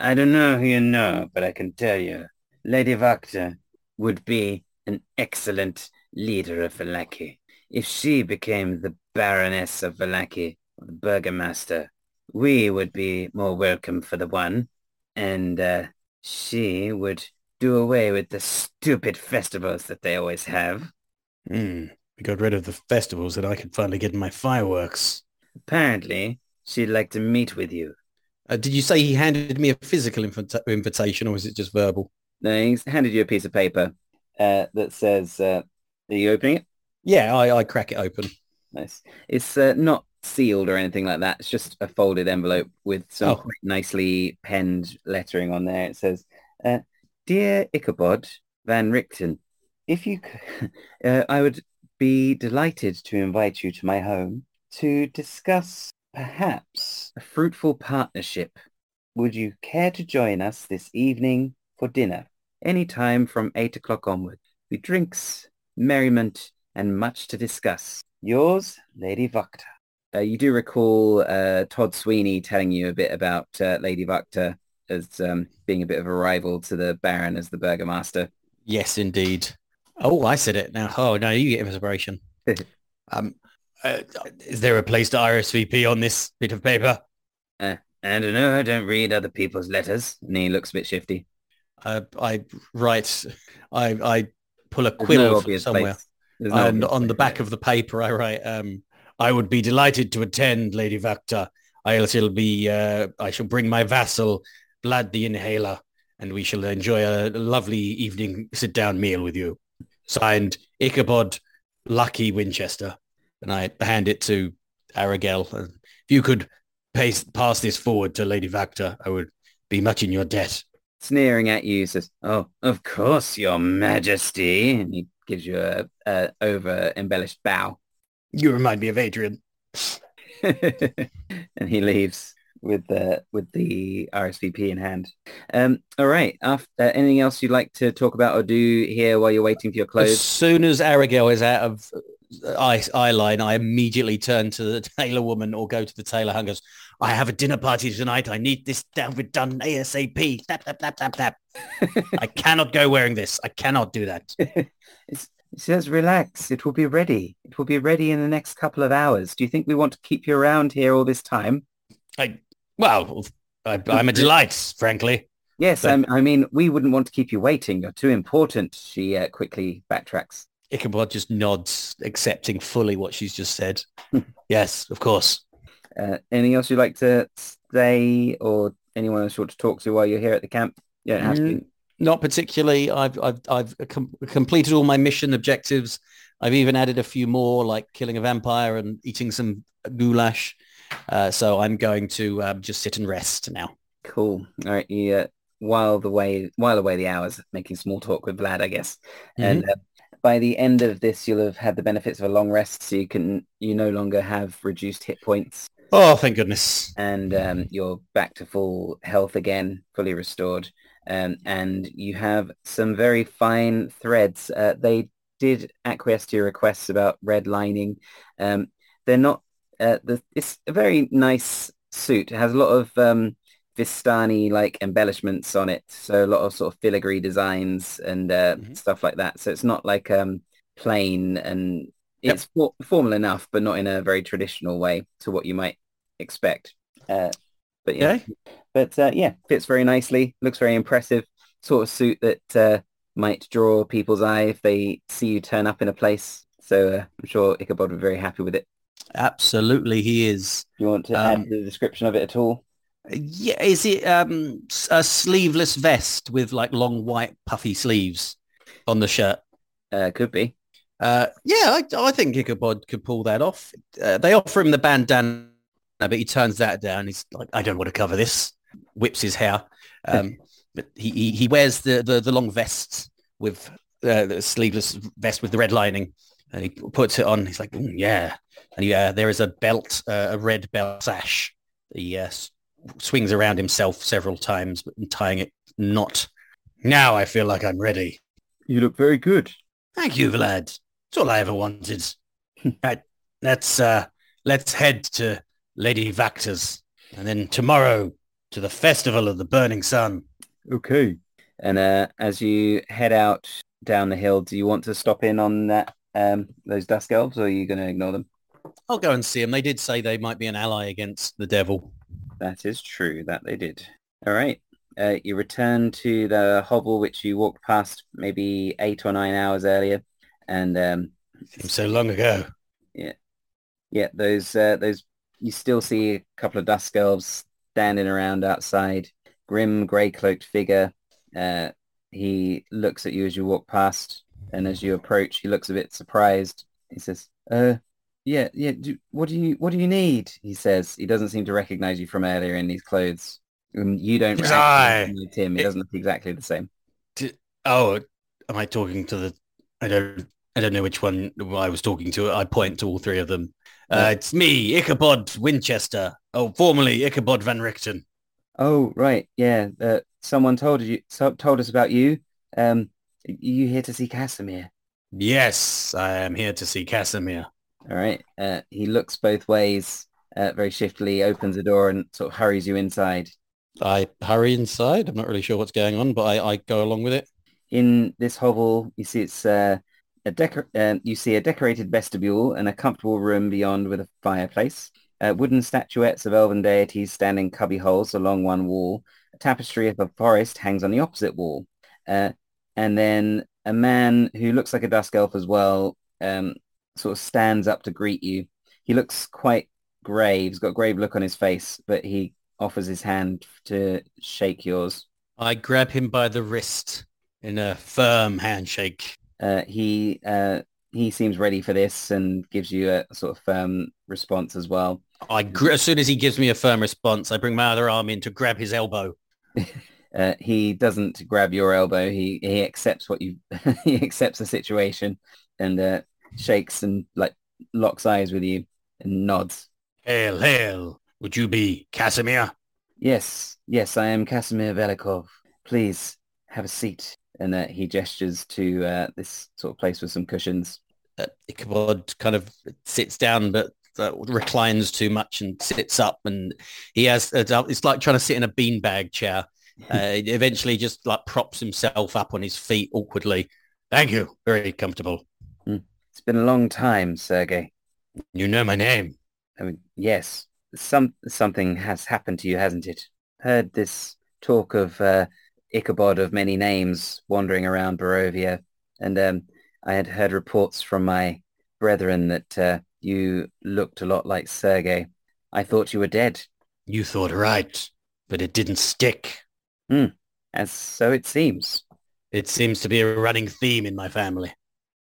B: I don't know who you know, but I can tell you, Lady Wachter would be an excellent leader of Vallaki. If she became the Baroness of Vallaki, or the Burgomaster, we would be more welcome for the one, and uh, she would do away with the stupid festivals that they always have.
A: Hmm. We got rid of the festivals that I could finally get in my fireworks.
B: Apparently, she'd like to meet with you.
A: Uh, did you say he handed me a physical invita- invitation or was it just verbal?
B: No, he's handed you a piece of paper uh, that says, uh, are you opening it?
A: Yeah, I, I crack it open.
B: Nice. It's uh, not sealed or anything like that. It's just a folded envelope with some
A: Oh.
B: nicely penned lettering on there. It says, uh, "Dear Ichabod Van Richten, if you, uh, I would be delighted to invite you to my home to discuss perhaps a fruitful partnership. Would you care to join us this evening for dinner? Any time from eight o'clock onward. With drinks, merriment, and much to discuss. Yours, Lady Wachter. Uh, you do recall uh, Todd Sweeney telling you a bit about uh, Lady Wachter as um, being a bit of a rival to the Baron as the Burgomaster.
A: Yes, indeed. Oh, I said it now. Oh, no, you get inspiration. um, uh, is there a place to RSVP on this bit of paper?
B: I don't know, I don't read other people's letters. And he looks a bit shifty.
A: Uh, I write, I, I pull a quill
B: no
A: from somewhere.
B: no
A: and on the back of the paper, I write, um, I would be delighted to attend, Lady Wachter. I shall be, uh, I shall bring my vassal, Vlad the Inhaler, and we shall enjoy a lovely evening sit-down meal with you. Signed, Ichabod Lucky Winchester. And I hand it to Arrigal. And if you could pace, pass this forward to Lady Wachter, I would be much in your debt.
B: sneering at you, says, "Oh, of course, Your Majesty," and he gives you a, a over embellished bow,
A: You remind me of Adrian.
B: and he leaves with the with the RSVP in hand. Um, all right. After uh, anything else you'd like to talk about or do here while you're waiting for your clothes?
A: As soon as Arrigal is out of eye, eye line, I immediately turn to the tailor woman or go to the tailor and goes, I have a dinner party tonight. I need this with done ASAP. Tap, tap, tap, tap, tap. I cannot go wearing this. I cannot do that.
B: It says, "Relax. It will be ready. It will be ready in the next couple of hours." Do you think we want to keep you around here all this time?
A: I, well, I, I'm a delight, frankly.
B: Yes,
A: But-
B: I'm- I mean, we wouldn't want to keep you waiting. You're too important. She uh, quickly backtracks.
A: Ichabod just nods, accepting fully what she's just said. yes, of course.
B: Uh, anything else you'd like to say or anyone else you want to talk to while you're here at the camp? Don't have to.
A: Mm, Not particularly. I've I've I've com- completed all my mission objectives. I've even added a few more, like killing a vampire and eating some goulash. Uh, so I'm going to um, just sit and rest now.
B: Cool. All right. You uh, while the way while away the hours making small talk with Vlad, I guess. And uh, by the end of this, you'll have had the benefits of a long rest, so you can you no longer have reduced hit points,
A: Oh, thank goodness.
B: and um, you're back to full health again, fully restored. Um, and you have some very fine threads. Uh, they did acquiesce to your requests about red lining. Um, they're not. Uh, the, it's a very nice suit. It has a lot of um, Vistani like embellishments on it, so a lot of sort of filigree designs and uh,
A: Mhm.
B: stuff like that. So it's not like um, plain and
A: Yep.
B: it's for- formal enough, but not in a very traditional way to what you might expect. Uh, but yeah,
A: Okay.
B: but uh, yeah, fits very nicely. Looks very impressive. Sort of suit that uh, might draw people's eye if they see you turn up in a place. So uh, I'm sure Ichabod would be very happy with it.
A: Absolutely, he is.
B: Do you want to
A: Um,
B: add to the description of it at all?
A: Yeah, is it um, a sleeveless vest with like long white puffy sleeves on the shirt?
B: Uh, could be.
A: Uh, yeah, I, I think Ichabod could pull that off. Uh, they offer him the bandana, but he turns that down. He's like, I don't want to cover this. Whips his hair. Um, but he, he, he wears the, the, the long vest with uh, the sleeveless vest with the red lining. And he puts it on. He's like, "Mm, yeah. And he, uh, there is a belt, uh, a red belt sash. He uh, s- swings around himself several times, but tying it not. Now I feel like I'm ready.
B: You look very good.
A: Thank you, Vlad. It's all I ever wanted. right, let's uh, let's head to Lady Wachter's, and then tomorrow to the Festival of the Burning Sun.
C: Okay.
B: And uh, as you head out down the hill, do you want to stop in on that um, those dusk elves, or are you going to ignore them?
A: I'll go and see them. They did say they might be an ally against the devil.
B: That is true. That they did. All right. Uh, you return to the hovel which you walked past maybe eight or nine hours earlier, and um,
A: Seems so long ago.
B: yeah, yeah. those uh, those you still see a couple of dust elves standing around outside. Grim, grey-cloaked figure. Uh, he looks at you as you walk past, and as you approach, he looks a bit surprised. He says, "Uh, Yeah, yeah. Do, what do you What do you need? He says. He doesn't seem to recognize you from earlier in these clothes. Um, you don't recognize him. He
A: It-
B: doesn't look exactly the same.
A: Oh, am I talking to the? I don't. I don't know which one I was talking to. I point to all three of them. Uh, It's me, Ichabod Winchester. Oh, formerly Ichabod Van Richten.
B: Oh, right. Yeah. Uh, someone told you so, told us about you. Um, you here to see Kasimir?
A: Yes, I am here to see Kasimir.
B: All right. Uh, he looks both ways, uh, very shiftily, opens the door and sort of hurries you inside.
A: I hurry inside. I'm not really sure what's going on, but I, I go along with it.
B: In this hovel, you see it's uh, a decor uh, you see a decorated vestibule and a comfortable room beyond with a fireplace. Uh, wooden statuettes of elven deities stand in cubby holes along one wall. A tapestry of a forest hangs on the opposite wall. Uh, and then a man who looks like a dusk elf as well um, sort of stands up to greet you. He looks quite grave. He's got a grave look on his face, but he offers his hand to shake yours.
A: I grab him by the wrist in a firm handshake.
B: Uh, he uh, he seems ready for this and gives you a sort of firm response as well.
A: I gr- as soon as he gives me a firm response, I bring my other arm in to grab his elbow.
B: Uh, he doesn't grab your elbow. He he accepts what you he accepts the situation and uh, shakes and like locks eyes with you and nods.
A: Hail, hail! Would you be Kasimir?
B: Yes, yes, I am Kasimir Velikov. Please have a seat. And uh, he gestures to uh, this sort of place with some cushions.
A: Uh, Ichabod kind of sits down, but uh, reclines too much and sits up, and he has. Uh, it's like trying to sit in a beanbag chair. Uh, eventually, just like props himself up on his feet awkwardly. Thank you. Very comfortable.
B: It's been a long time, Sergei.
A: You know my name.
B: I mean, yes, some something has happened to you, hasn't it? Heard this talk of uh, Ichabod of many names wandering around Barovia, and um, I had heard reports from my brethren that uh, you looked a lot like Sergei. I thought you were dead,
A: You thought right, but it didn't stick.
B: as so it seems.
A: It seems to be a running theme in my family.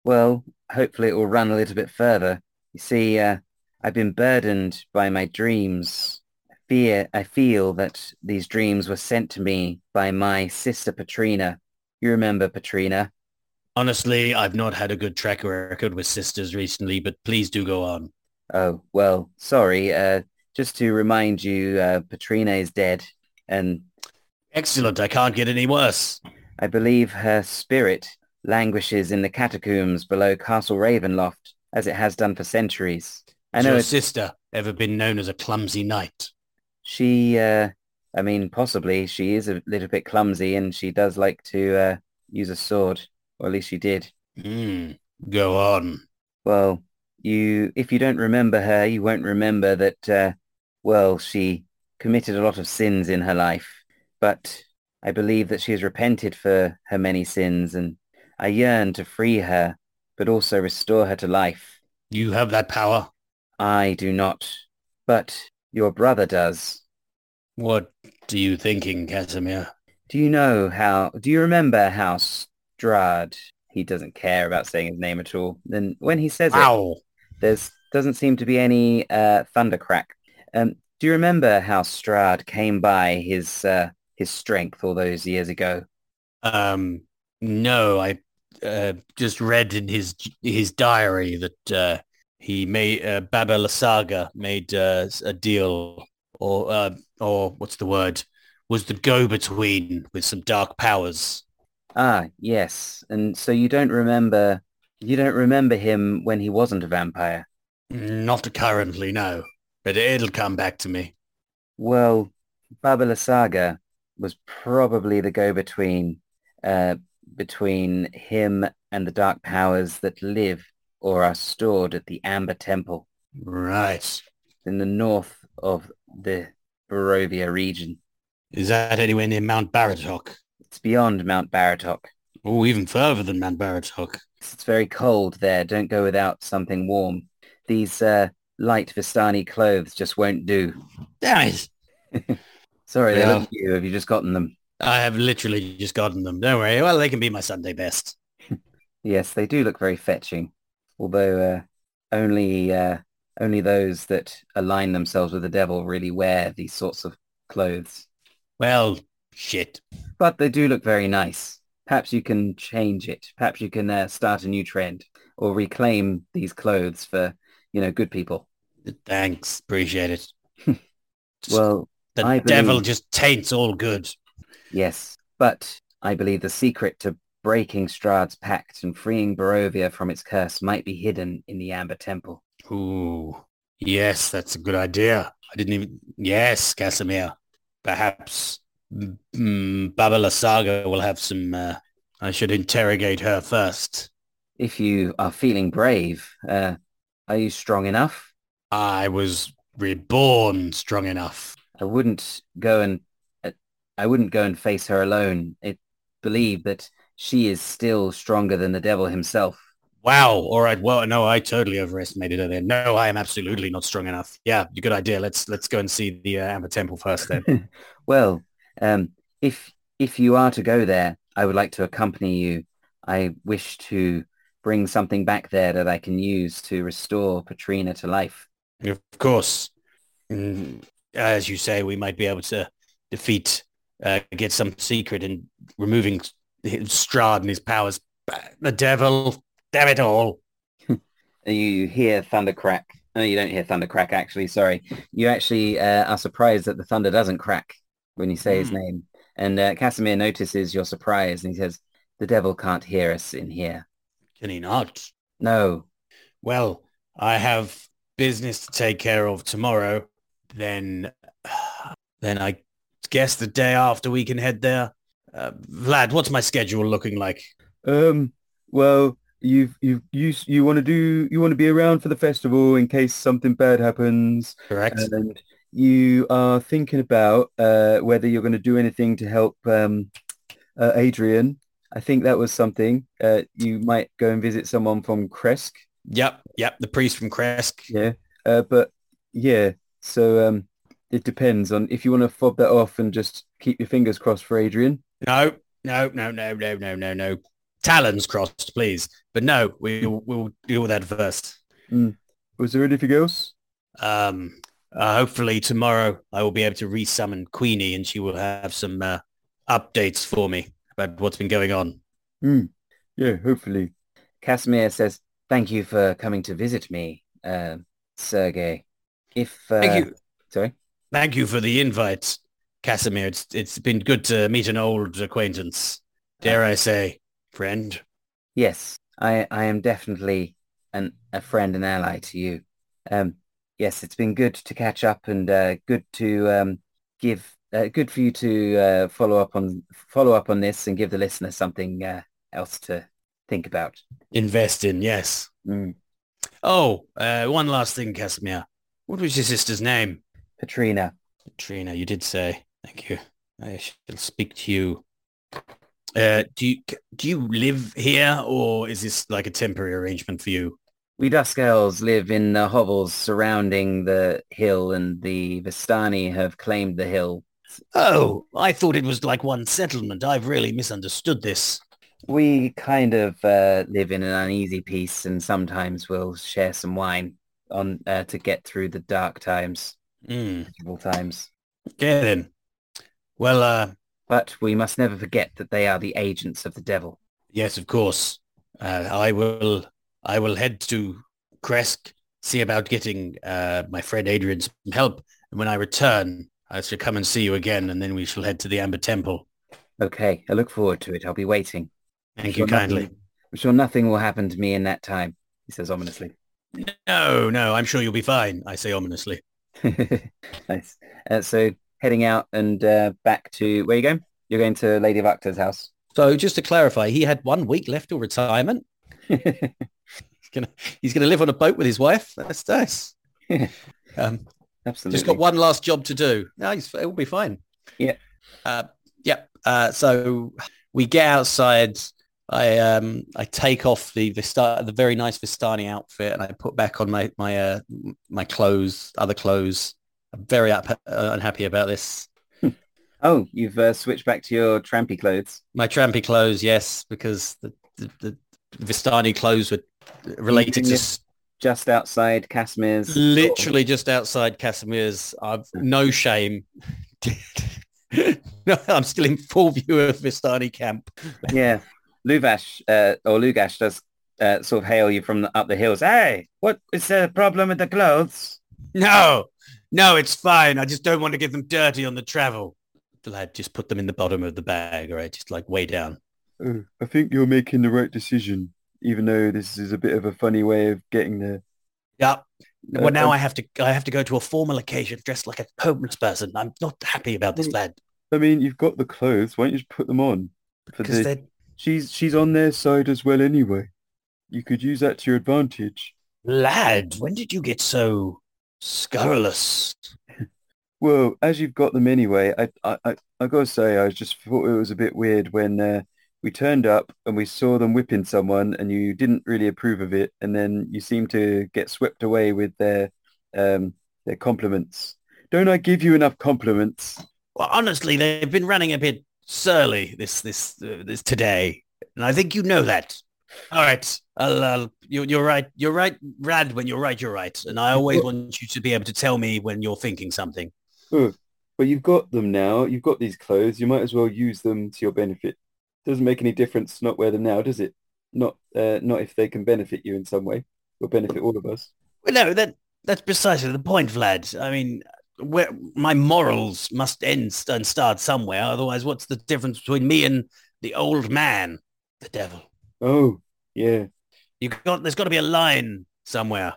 B: Well, hopefully it will run a little bit further. You see, uh, I've been burdened by my dreams. I fear, I feel that these dreams were sent to me by my sister Patrina. You remember Patrina?
A: Honestly, I've not had a good track record with sisters recently, but please do go on.
B: Oh, well, sorry. Uh, just to remind you, uh, Patrina is dead, and
A: Excellent. I can't get any worse.
B: I believe her spirit languishes in the catacombs below Castle Ravenloft, as it has done for centuries. I
A: Has
B: know
A: your sister ever been known as a clumsy knight?
B: She, uh, I mean, possibly she is a little bit clumsy and she does like to uh, use a sword, or at least she did.
A: Hmm. Go on.
B: Well, you, if you don't remember her, you won't remember that, uh, well, she committed a lot of sins in her life, but I believe that she has repented for her many sins and I yearn to free her, but also restore her to life.
A: You have that power.
B: I do not, but your brother does.
A: What are you thinking, Kasimir?
B: Do you know how, do you remember how Strahd, he doesn't care about saying his name at all. Then when he says it,
A: Ow!
B: there's doesn't seem to be any uh, thunder crack. Um, do you remember how Strahd came by his uh, his strength all those years ago?
A: Um, no, I uh, just read in his his diary that uh, he made uh, Baba Lysaga made uh, a deal, or uh, or what's the word? Was the go-between with some dark powers.
B: Ah, yes. And so you don't remember you don't remember him when he wasn't a vampire.
A: Not currently, no, but it'll come back to me.
B: Well, Baba Lysaga was probably the go-between uh, between him and the dark powers that live or are stored at the Amber Temple
A: Right.
B: in the north of the Barovia region.
A: Is that anywhere near Mount Baratok?
B: It's beyond Mount Baratok.
A: Oh, even further than Mount Baratok.
B: It's very cold there. Don't go without something warm. These uh, light Vistani clothes just won't do.
A: Damn it!
B: Sorry, they
A: Yeah.
B: look at you. Have you just gotten them?
A: I have literally just gotten them. Don't worry. Well, they can be my Sunday best.
B: Yes, they do look very fetching. Although uh, only uh, only those that align themselves with the devil really wear these sorts of clothes.
A: Well, shit.
B: But they do look very nice. Perhaps you can change it. Perhaps you can uh, start a new trend or reclaim these clothes for, you know, good people.
A: Thanks. Appreciate it.
B: Well,
A: the
B: I
A: devil
B: believe-
A: just taints all good.
B: Yes, but I believe the secret to breaking Strahd's pact and freeing Barovia from its curse might be hidden in the Amber Temple.
A: Ooh. Yes, that's a good idea. I didn't even... Yes, Kasimir. Perhaps mm, Baba Lysaga will have some... Uh, I should interrogate her first.
B: If you are feeling brave, uh, are you strong enough?
A: I was reborn strong enough.
B: I wouldn't go and I wouldn't go and face her alone. It believe that she is still stronger than the devil himself.
A: Wow. All right. Well, no, I totally overestimated her there. No, I am absolutely not strong enough. Yeah, good idea. Let's let's go and see the uh, Amber Temple first then.
B: Well, um, if if you are to go there, I would like to accompany you. I wish to bring something back there that I can use to restore Patrina to life.
A: of course. Mm, as you say, we might be able to defeat, uh, get some secret in removing Strahd and his powers. The devil, damn it all.
B: You hear thunder crack. No, you don't hear thunder crack, actually. Sorry. You actually uh, are surprised that the thunder doesn't crack when you say his
A: Hmm.
B: name. And uh, Kasimir notices your surprise and he says, the devil can't hear us in here.
A: Can he not?
B: No.
A: Well, I have business to take care of tomorrow. Then, then I guess the day after we can head there. Uh, Vlad, what's my schedule looking like?
C: Um, well, you've you've you you want to do you want to be around for the festival in case something bad happens,
A: Correct.
C: and you are thinking about uh whether you're going to do anything to help um uh, Adrian. I think that was something. Uh, you might go and visit someone from Krezk.
A: Yep, yep. The priest from Krezk.
C: Yeah. Uh, but yeah, so um, it depends on if you want to fob that off and just keep your fingers crossed for Adrian.
A: No, no, no, no, no, no, no, no. Talons crossed, please. But no, we we'll deal with that first.
C: Was there anything else?
A: Um, uh, hopefully tomorrow I will be able to resummon Queenie and she will have some uh, updates for me about what's been going on.
C: Hmm. Yeah, hopefully.
B: Kasimir says, thank you for coming to visit me, uh, Sergei. If, uh,
A: Thank you.
B: sorry.
A: Thank you for the invite, Kasimir. It's it's been good to meet an old acquaintance. Dare I say, friend?
B: Yes, I, I am definitely an, a friend and ally to you. Um, yes, it's been good to catch up and uh, good to um, give, uh, good for you to uh, follow up on follow up on this and give the listener something uh, else to think about.
A: Invest in, yes.
B: Mm.
A: Oh, uh, one last thing, Kasimir. What was your sister's name?
B: Katrina,
A: Trina, you did say. Thank you. I shall speak to you. Uh, do you do you live here, or is this like a temporary arrangement for you?
B: we Dusk Elves live in the hovels surrounding the hill and the Vistani have claimed the hill.
A: Oh, I thought it was like one settlement. I've really misunderstood this.
B: We kind of uh, live in an uneasy peace and sometimes we'll share some wine on uh, to get through the dark times, Miserable times.
A: Okay then. Well, uh,
B: But we must never forget that they are the agents of the devil.
A: yes, of course. Uh, I will. I will head to Krezk, see about getting uh, my friend Adrian some help, and when I return, I shall come and see you again, and then we shall head to the Amber Temple.
B: Okay, I look forward to it. I'll be waiting.
A: Thank
B: I'm
A: you
B: sure
A: kindly.
B: nothing- I'm sure nothing will happen to me in that time, he says ominously.
A: No, no, I'm sure you'll be fine. I say ominously.
B: nice. Uh, so heading out and uh, back to, where you going? You're going to Lady Wachter's house.
A: So just to clarify, he had one week left till retirement. He's gonna he's gonna live on a boat with his wife. That's nice. um,
B: Absolutely.
A: just got one last job to do. No, he's, it'll be fine.
B: Yeah.
A: Uh, yep. Uh, so we get outside. I um I take off the Vista the very nice Vistani outfit and I put back on my my uh, my clothes, other clothes. I'm very up, uh, unhappy about this.
B: Oh, you've uh, switched back to your trampy clothes.
A: My trampy clothes, yes, because the the, the Vistani clothes were related to s-
D: just outside Kasimir's.
A: Literally just outside Kasimir's. I've no shame. no, I'm still in full view of Vistani camp.
D: Yeah. Luvash uh, or Lugash does uh, sort of hail you from the, up the hills. Hey, what is the problem with the clothes?
A: No, no, it's fine. I just don't want to get them dirty on the travel. Vlad, just put them in the bottom of the bag, all right? Just like way down.
B: Uh, I think you're making the right decision, even though this is a bit of a funny way of getting there.
A: Yeah. Well,
B: Uh,
A: now I have to. I have to go to a formal occasion dressed like a homeless person. I'm not happy about this, lad.
B: I mean, you've got the clothes. Why don't you just put them on?
A: Because
B: the,
A: they're
B: she's she's on their side as well anyway. You could use that to your advantage.
A: Lad, when did you get so scurrilous?
B: Well, as you've got them anyway, I I I, I gotta say, I just thought it was a bit weird when uh, we turned up and we saw them whipping someone, and you didn't really approve of it, and then you seemed to get swept away with their um their compliments. Don't I give you enough compliments?
A: Well, honestly, they've been running a bit surly this this uh, this today, and I think you know that. All right, I'll, I'll, you, you're right. You're right, Rad. When you're right, you're right, and I always want you to be able to tell me when you're thinking something.
B: But you've got them now. You've got these clothes. You might as well use them to your benefit. Doesn't make any difference not wear them now, does it? Not uh, not if they can benefit you in some way or benefit all of us.
A: Well, no, that that's precisely the point, Vlad. I mean, where my morals must end and start somewhere. Otherwise, what's the difference between me and the old man, the devil?
B: Oh, yeah.
A: You got there's got to be a line somewhere.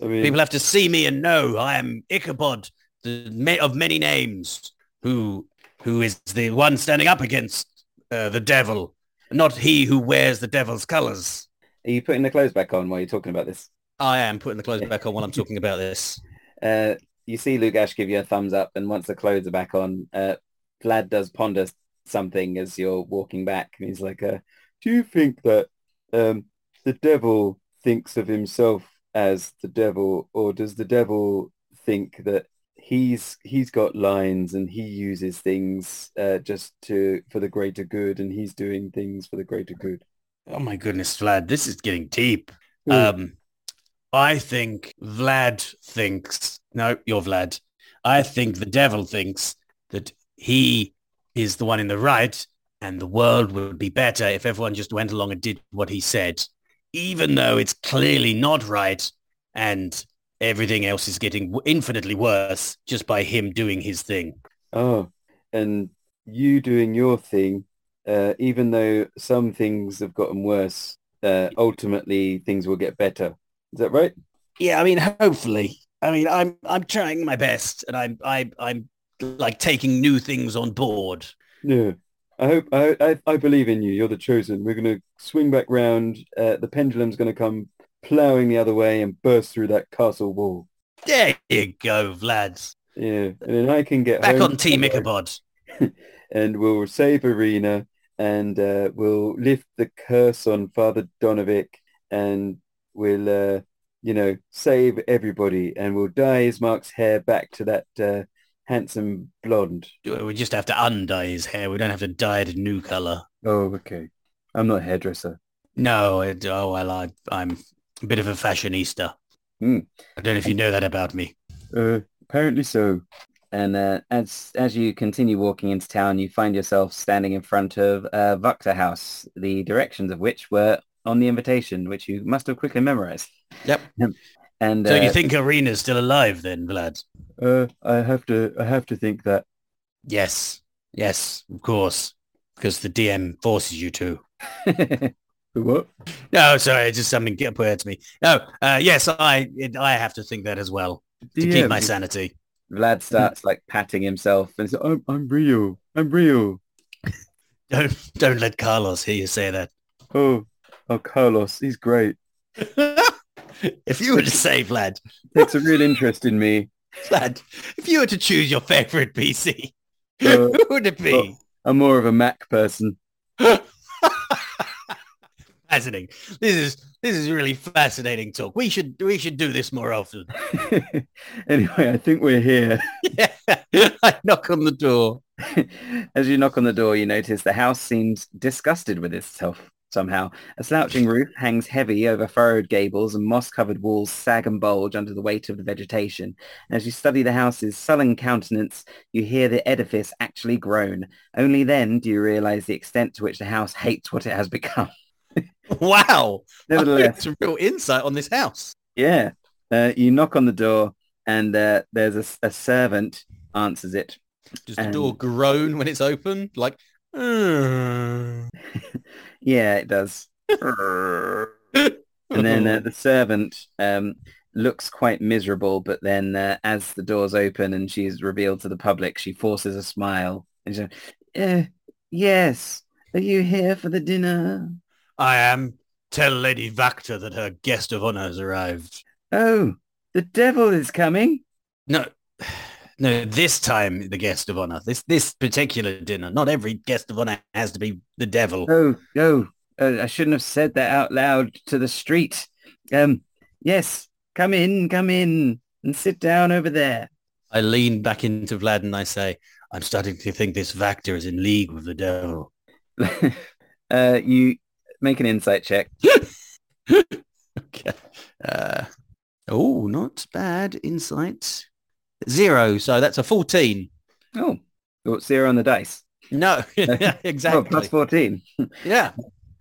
B: I mean,
A: People have to see me and know I am Ichabod, the of many names, who who is the one standing up against uh, the devil, not he who wears the devil's colors.
D: Are you putting the clothes back on while you're talking about this?
A: I am putting the clothes back on while I'm talking about this.
D: Uh, you see Luvash give you a thumbs up, and once the clothes are back on, uh, Vlad does ponder something as you're walking back, and he's like, uh,
B: do you think that um, the devil thinks of himself as the devil, or does the devil think that he's he's got lines and he uses things uh, just to for the greater good, and he's doing things for the greater good?
A: Oh my goodness, Vlad, this is getting deep.
B: Hmm.
A: Um, I think Vlad thinks, no, you're Vlad. I think the devil thinks that he is the one in the right and the world would be better if everyone just went along and did what he said, even though it's clearly not right and everything else is getting infinitely worse just by him doing his thing.
B: Oh, and you doing your thing, uh, even though some things have gotten worse, uh, ultimately things will get better. Is that right?
A: Yeah, I mean, hopefully. I mean, I'm I'm trying my best, and I'm I I'm like taking new things on board.
B: No. I hope I, I I believe in you. You're the chosen. We're gonna swing back round. Uh, the pendulum's gonna come plowing the other way and burst through that castle wall.
A: There you go, Vlad.
B: Yeah, and then I can get
A: Back on Team Ichabod.
B: and we'll save Ireena and uh, we'll lift the curse on Father Donavich and we'll uh, you know save everybody and we'll dye his Mark's hair back to that uh, handsome blonde.
A: We just have to undye his hair. We don't have to dye it a new color.
B: Oh, okay. I'm not a hairdresser.
A: No, it, oh well, I, I'm a bit of a fashionista.
B: Hmm.
A: I don't know if you know that about me.
B: Uh, apparently so.
D: And uh, as as you continue walking into town, you find yourself standing in front of uh, Wachter House, the directions of which were on the invitation, which you must have quickly memorized.
A: Yep.
D: And
A: So
D: uh,
A: you think Ireena's still alive then, Vlad?
B: Uh, I have to I have to think that.
A: Yes. Yes, of course. Because the DM forces you to.
B: What?
A: No, sorry, it's just something get put to me. No, uh, yes, I it, I have to think that as well to keep my sanity.
D: Vlad starts like patting himself and
B: So I'm I'm real. I'm real.
A: Don't don't let Carlos hear you say that.
B: Oh, oh, Carlos, he's great.
A: if you were to say, Vlad,
B: Takes a real interest in me.
A: Vlad, if you were to choose your favorite PC,
B: Uh,
A: who would it be?
B: I'm more of a Mac person.
A: fascinating. This is this is really fascinating talk. We should we should do this more often.
B: anyway, I think we're here.
A: yeah. I knock on the door.
D: As you knock on the door, you notice the house seems disgusted with itself.
B: Somehow. A slouching roof hangs heavy over furrowed gables and moss-covered walls sag and bulge under the weight of the vegetation. And as you study the house's sullen countenance, you hear the edifice actually groan. Only then do you realize the extent to which the house hates what it has become.
A: Wow.
B: Nevertheless,
A: Some real insight on this house.
B: yeah. Uh, you knock on the door and uh, there's a servant answers it.
A: Does the
B: And-
A: door groan when it's open? Like.
B: Yeah, it does. And then uh, the servant um, looks quite miserable, but then uh, as the doors open and she's revealed to the public, she forces a smile. And she's uh, yes, are you here for the dinner?
A: I am. Tell Lady Wachter that her guest of honor has arrived.
B: Oh, the devil is coming.
A: No, no, this time the guest of honor. This this particular dinner. Not every guest of honor has to be the devil.
B: Oh, oh, uh, I shouldn't have said that out loud to the street. Um, yes, come in, come in and sit down over there.
A: I lean back into Vlad and I say, I'm starting to think this Wachter is in league with the devil.
B: uh, you make an insight check.
A: Okay. Uh, oh, not bad. Insight. Zero. So that's a 14.
B: Oh, got zero on the dice.
A: No,
B: Oh,
A: exactly.
B: plus 14.
A: Yeah.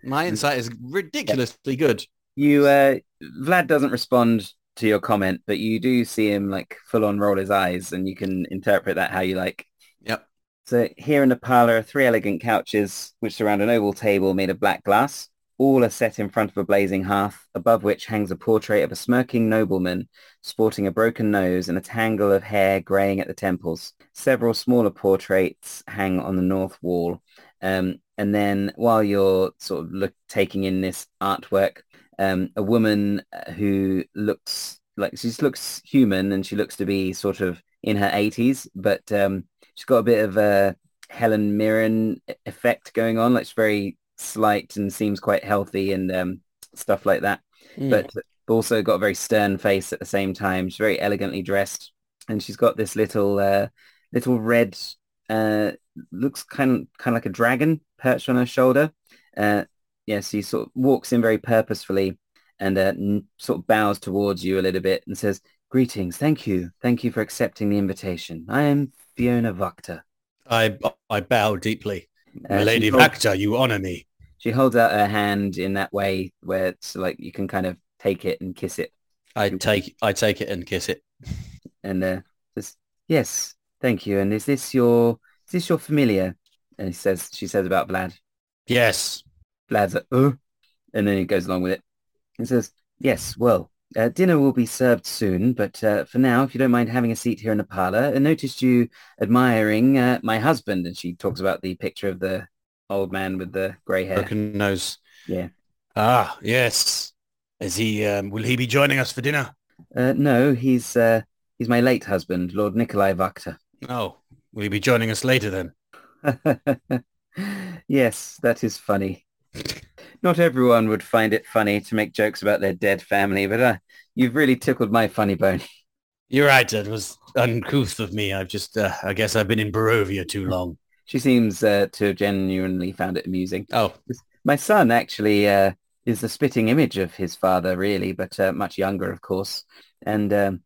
A: My insight is ridiculously good.
B: You, uh, Vlad doesn't respond to your comment, but you do see him like full on roll his eyes and you can interpret that how you like.
A: Yep.
B: So here in the parlor are three elegant couches which surround an oval table made of black glass. All are set in front of a blazing hearth, above which hangs a portrait of a smirking nobleman sporting a broken nose and a tangle of hair greying at the temples. Several smaller portraits hang on the north wall. Um, and then while you're sort of look, taking in this artwork, um, a woman uh, who looks like she just looks human and she looks to be sort of in her 80s, but um, she's got a bit of a Helen Mirren effect going on. Like she's very slight and seems quite healthy and um, stuff like that.
A: Hmm.
B: But also got a very stern face at the same time. She's very elegantly dressed, and she's got this little uh, little red uh, looks kind of kind of like a dragon perched on her shoulder. Uh, yes, she sort of walks in very purposefully and uh, n- sort of bows towards you a little bit and says, "Greetings, thank you, thank you for accepting the invitation. I am Fiona Wachter."
A: I I bow deeply.
B: Uh,
A: Lady
B: holds-
A: Wachter, you honor me.
B: She holds out her hand in that way where it's like you can kind of take it and kiss it,
A: I take I take it and kiss it.
B: and uh, says, "Yes, thank you. And is this your is this your familiar?" And he says, she says about Vlad.
A: Yes.
B: Vlad's like, "Oh," and then he goes along with it. He says, "Yes, well, uh, dinner will be served soon, but uh, for now, if you don't mind having a seat here in the parlor, I noticed you admiring uh, my husband." And she talks about the picture of the old man with the grey hair.
A: Broken nose.
B: Yeah.
A: Ah, yes. Is he um, will he be joining us for dinner?
B: Uh, no, he's uh, he's my late husband, Lord Nikolai Wachter.
A: Oh, will he be joining us later then?
B: yes, that is funny. Not everyone would find it funny to make jokes about their dead family, but uh, you've really tickled my funny bone.
A: You're right. It was uncouth of me. I've just, uh, I guess I've been in Barovia too long.
B: She seems uh, to have genuinely found it amusing.
A: Oh,
B: My son actually uh, is the spitting image of his father, really, but uh, much younger, of course. And um,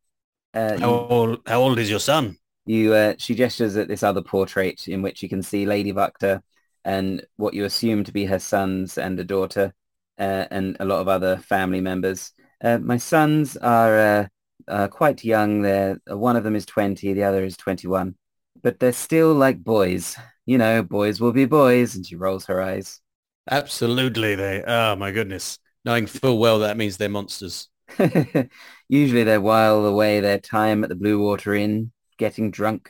B: uh,
A: how old, how old is your son?
B: you, uh, she gestures at this other portrait in which you can see Lady Wachter and what you assume to be her sons and a daughter uh, and a lot of other family members. Uh, my sons are uh, uh, quite young. They're, uh, one of them is 20, the other is 21. But they're still like boys. You know, boys will be boys. And she rolls her eyes.
A: Absolutely. They, oh my goodness. Knowing full well that means they're monsters.
B: Usually they while away their time at the Blue Water Inn, getting drunk.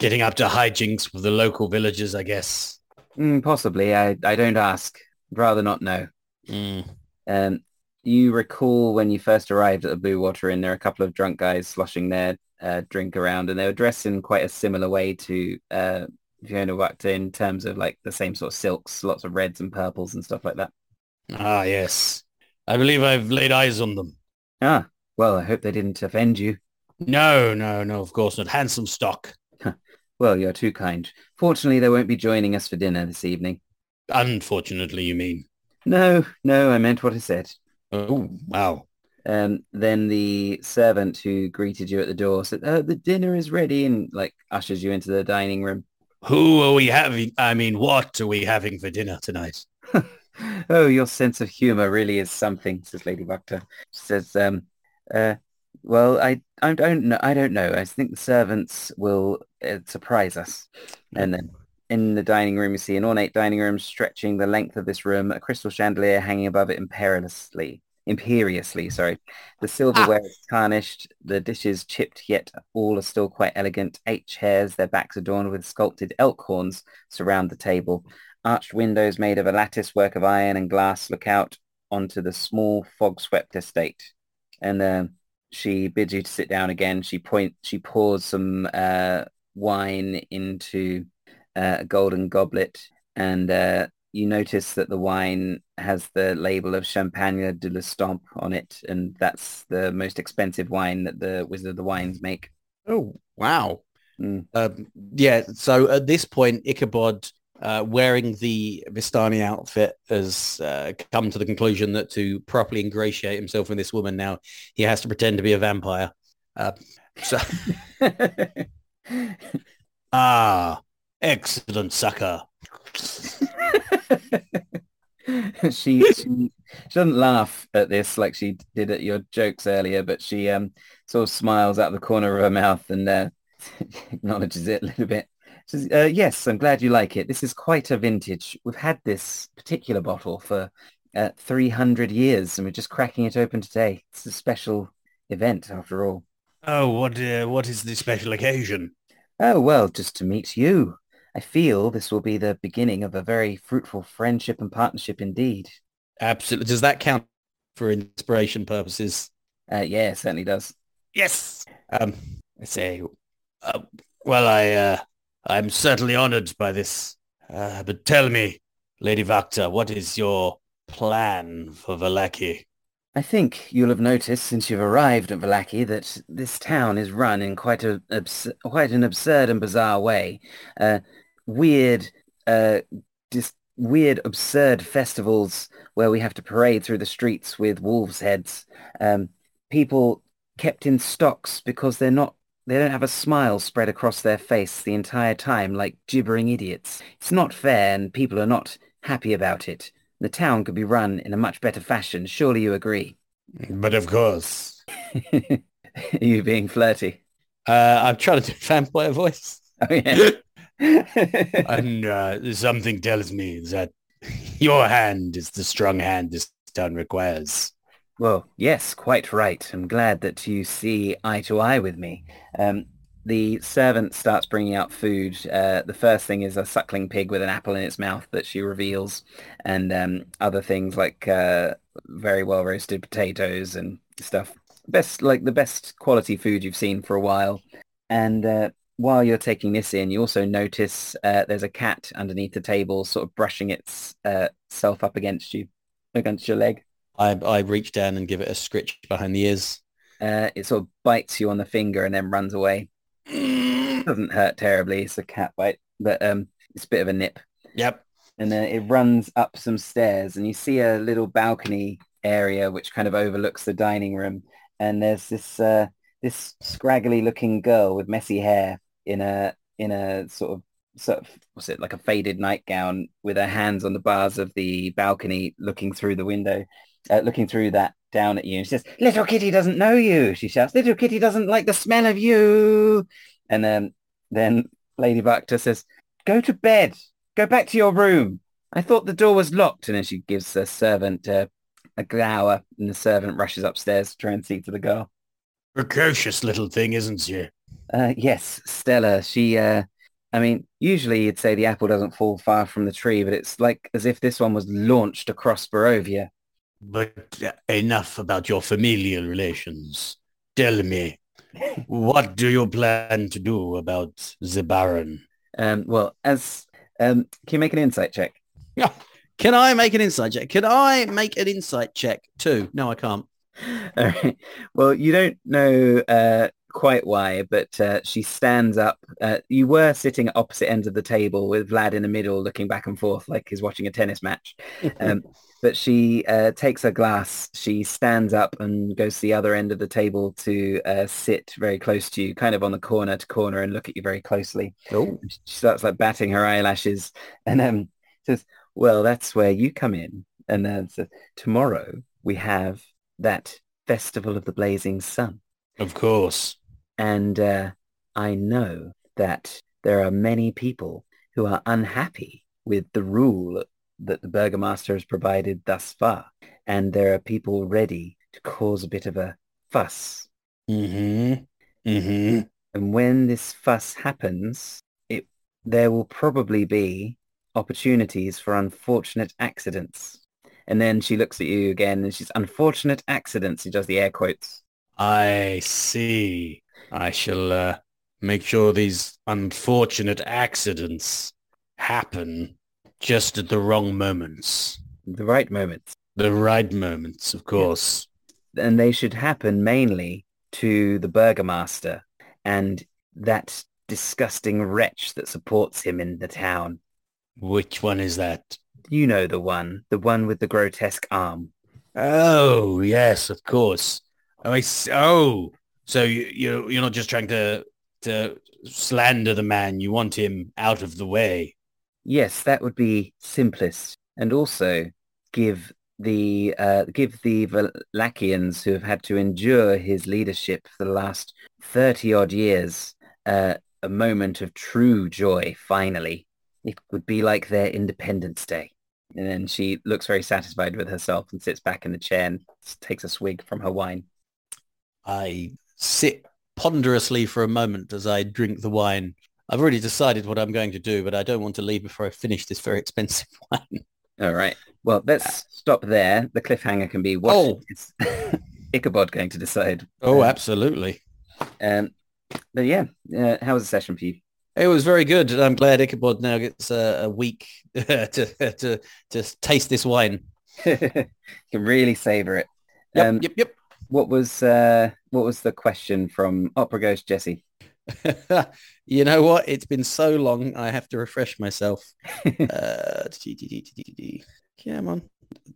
A: Getting up to hijinks with the local villagers, I guess.
B: Mm, possibly. I, I don't ask. I'd rather not know.
A: Mm.
B: Um, you recall when you first arrived at the Blue Water Inn, there were a couple of drunk guys sloshing their uh, drink around, and they were dressed in quite a similar way to uh, Fiona Wachter in terms of like the same sort of silks, lots of reds and purples and stuff like that.
A: Ah, yes. I believe I've laid eyes on them.
B: Ah, well, I hope they didn't offend you.
A: No, no, no, of course not. Handsome stock.
B: Well, you're too kind. Fortunately, they won't be joining us for dinner this evening.
A: Unfortunately, you mean.
B: No, no, I meant what I said.
A: Oh, wow.
B: Um, then the servant who greeted you at the door said, oh, the dinner is ready and like ushers you into the dining room.
A: Who are we having? I mean, what are we having for dinner tonight?
B: oh, your sense of humor really is something, says Lady Wachter. She says, um, uh, well, I, I don't know. I don't know. I think the servants will uh, surprise us. And then in the dining room, you see an ornate dining room stretching the length of this room, a crystal chandelier hanging above it imperiously. Imperiously, sorry. The silverware is tarnished, the dishes chipped, yet all are still quite elegant. Eight chairs, their backs adorned with sculpted elk horns, surround the table. Arched windows made of a lattice work of iron and glass look out onto the small fog-swept estate. And uh, she bids you to sit down again. She point, she pours some uh, wine into uh, a golden goblet, and uh, you notice that the wine has the label of Champagne de l'Estampe on it, and that's the most expensive wine that the Wizard of the Wines make.
A: Oh, wow.
B: Mm.
A: Um, yeah, so at this point, Ichabod, uh, wearing the Vistani outfit, has uh, come to the conclusion that to properly ingratiate himself with this woman now, he has to pretend to be a vampire. Uh, so, ah, excellent sucker.
B: she, she doesn't laugh at this like she did at your jokes earlier, but she um sort of smiles out of the corner of her mouth and uh, acknowledges it a little bit. She says, uh, yes, I'm glad you like it. This is quite a vintage. We've had this particular bottle for uh, 300 years and we're just cracking it open today. It's a special event after all.
A: Oh, what uh, what is the special occasion?
B: Oh, well, just to meet you. I feel this will be the beginning of a very fruitful friendship and partnership indeed.
A: Absolutely. Does that count for inspiration purposes?
B: Uh, yeah, it certainly does.
A: Yes. Um, I say, uh, well, I, uh, I'm certainly honored by this. Uh, but tell me, Lady Wachter, what is your plan for Vallaki?
B: I think you'll have noticed since you've arrived at Vallaki that this town is run in quite a abs- quite an absurd and bizarre way. Uh, weird, uh, just weird, absurd festivals where we have to parade through the streets with wolves' heads. Um, people kept in stocks because they're not they don't have a smile spread across their face the entire time like gibbering idiots. It's not fair and people are not happy about it. The town could be run in a much better fashion. Surely you agree.
A: But of course.
B: Are you being flirty?
A: Uh, I'm trying to do vampire voice.
B: Oh, yeah.
A: And uh, something tells me that your hand is the strong hand this town requires.
B: Well, yes, quite right. I'm glad that you see eye to eye with me. Um, the servant starts bringing out food. Uh, the first thing is a suckling pig with an apple in its mouth that she reveals, and um, other things like uh, very well roasted potatoes and stuff. Best, like the best quality food you've seen for a while. And uh, while you're taking this in, you also notice uh, there's a cat underneath the table, sort of brushing its uh, self up against you, against your leg.
A: I, I reach down and give it a scritch behind the ears.
B: Uh, it sort of bites you on the finger and then runs away. Doesn't hurt terribly. It's a cat bite, but um, it's a bit of a nip.
A: Yep.
B: And then it runs up some stairs and you see a little balcony area which kind of overlooks the dining room. And there's this uh, this scraggly looking girl with messy hair in a in a sort of sort of what's it like a faded nightgown with her hands on the bars of the balcony looking through the window uh, looking through that down at you. And she says little kitty doesn't know you she shouts. Little kitty doesn't like the smell of you. And then then lady Wachter says go to bed. Go back to your room. I thought the door was locked. And then she gives the servant uh, a glower. And the servant rushes upstairs to try and see to the girl.
A: Precocious little thing, isn't she?
B: Uh, yes, Stella. She, uh, I mean, usually you'd say the apple doesn't fall far from the tree, but it's like as if this one was launched across Barovia.
A: But uh, enough about your familial relations. Tell me, what do you plan to do about the Baron?
B: Um, well, as um, can you make an insight check? Yeah.
A: Can I make an insight check? Can I make an insight check too? No, I can't.
B: All right. Well, you don't know uh, quite why, but uh, she stands up. Uh, you were sitting at opposite ends of the table with Vlad in the middle, looking back and forth like he's watching a tennis match. Um, but she uh, takes her glass. She stands up and goes to the other end of the table to uh, sit very close to you, kind of on the corner to corner, and look at you very closely.
A: Oh,
B: She starts like batting her eyelashes, and um, says, "Well, that's where you come in." And then says, "Tomorrow we have that festival of the blazing sun."
A: of course.
B: And uh, I know that there are many people who are unhappy with the rule that the Burgomaster has provided thus far. And there are people ready to cause a bit of a fuss.
A: Mm-hmm. Mm-hmm.
B: And when this fuss happens, it there will probably be opportunities for unfortunate accidents. And then she looks at you again and she's unfortunate accidents. She does the air quotes.
A: I see. I shall uh, make sure these unfortunate accidents happen just at the wrong moments.
B: The right moments.
A: The right moments, of course.
B: and they should happen mainly to the Burgomaster and that disgusting wretch that supports him in the town.
A: Which one is that?
B: You know the one, the one with the grotesque arm.
A: Oh, yes, of course. Oh, I oh, so you, you you're not just trying to to slander the man. You want him out of the way.
B: Yes, that would be simplest, and also give the uh, give the Vallakians who have had to endure his leadership for the last thirty odd years uh, a moment of true joy. Finally, it would be like their Independence Day. And then she looks very satisfied with herself and sits back in the chair and takes a swig from her wine.
A: I sit ponderously for a moment as I drink the wine. I've already decided what I'm going to do, but I don't want to leave before I finish this very expensive wine.
B: All right. Well, let's stop there. The cliffhanger can be what
A: Oh.
B: is Ichabod going to decide.
A: Oh,
B: Uh,
A: absolutely.
B: Um, but yeah, uh, how was the session for you?
A: It was very good. I'm glad Ichabod now gets a, a week to, to to taste this wine.
B: you can really savor it.
A: Yep,
B: Um,
A: yep, yep.
B: What was uh, what was the question from Opera Ghost Jesse?
A: you know what? It's been so long. I have to refresh myself. uh, come on.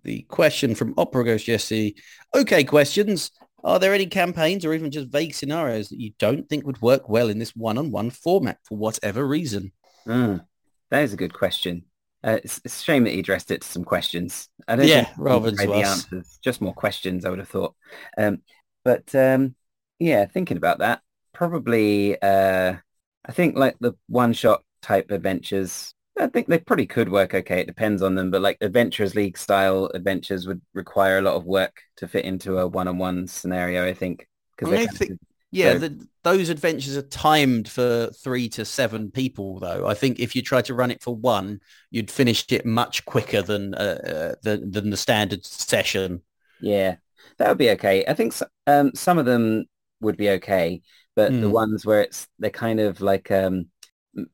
A: The question from Opera Ghost Jesse. Okay, questions. Are there any campaigns or even just vague scenarios that you don't think would work well in this one-on-one format for whatever reason?
B: Mm, that is a good question. Uh, it's, it's a shame that he addressed it to some questions. I don't
A: Yeah, rather than
B: the answers, just more questions. I would have thought. Um, but um, yeah, thinking about that, probably uh, I think like the one-shot type adventures. I think they probably could work okay. It depends on them, but like Adventurers League style adventures would require a lot of work to fit into a one-on-one scenario. I think because
A: I think- Yeah,
B: So-
A: the, those adventures are timed for three to seven people, though. I think if you try to run it for one, you'd finish it much quicker than uh, uh, than, than the standard session.
B: Yeah, that would be okay. I think s um, some of them would be okay, but the
A: Hmm.
B: ones where it's they're kind of like um,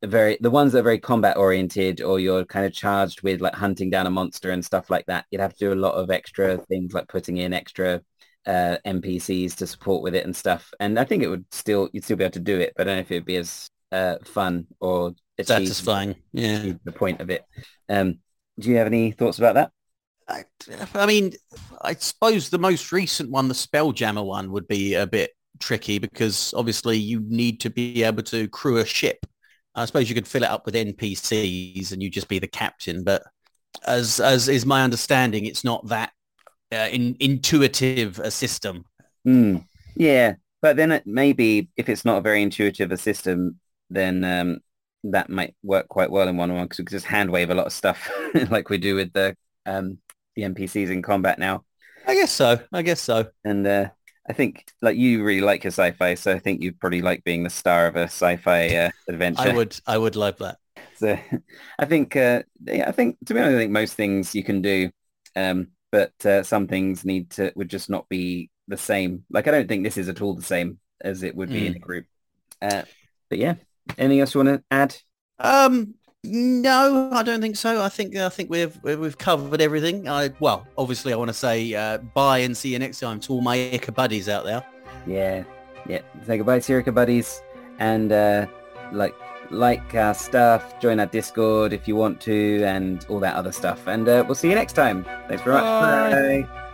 B: very the ones that are very combat oriented, or you're kind of charged with like hunting down a monster and stuff like that. You'd have to do a lot of extra things like putting in extra uh, NPCs to support with it and stuff. And I think it would still you'd still be able to do it, but I don't know if it'd be as uh, fun or
A: Satisfying. Yeah.
B: the point of it. Um, do you have any thoughts about that?
A: I, I mean, I suppose the most recent one, the Spelljammer one, would be a bit tricky because obviously you need to be able to crew a ship. I suppose you could fill it up with NPCs and you'd just be the captain, but as as is my understanding, it's not that uh, in, intuitive a system.
B: Hmm. Yeah, but then it maybe if it's not a very intuitive a system, then um, that might work quite well in one-on-one because we could just hand wave a lot of stuff like we do with the um, the NPCs in combat now.
A: I guess so. I guess so.
B: And uh, I think like you really like your sci-fi, so I think you'd probably like being the star of a sci-fi uh, adventure.
A: I would. I would love that.
B: So I think, uh, yeah, I think to be honest, I think most things you can do, um, but uh, some things need to would just not be the same. Like I don't think this is at all the same as it would be in a group. Uh, but yeah, anything else you want to add?
A: Um, no, I don't think so. I think I think we've we've covered everything. I well, obviously, I want to say uh, bye and see you next time to all my Ichabuddies out there.
B: Yeah, Yeah, say goodbye, Sirica buddies, and uh, like like our stuff, join our Discord if you want to, and all that other stuff. And uh, we'll see you next time. Thanks very much.
A: Bye.
B: Bye.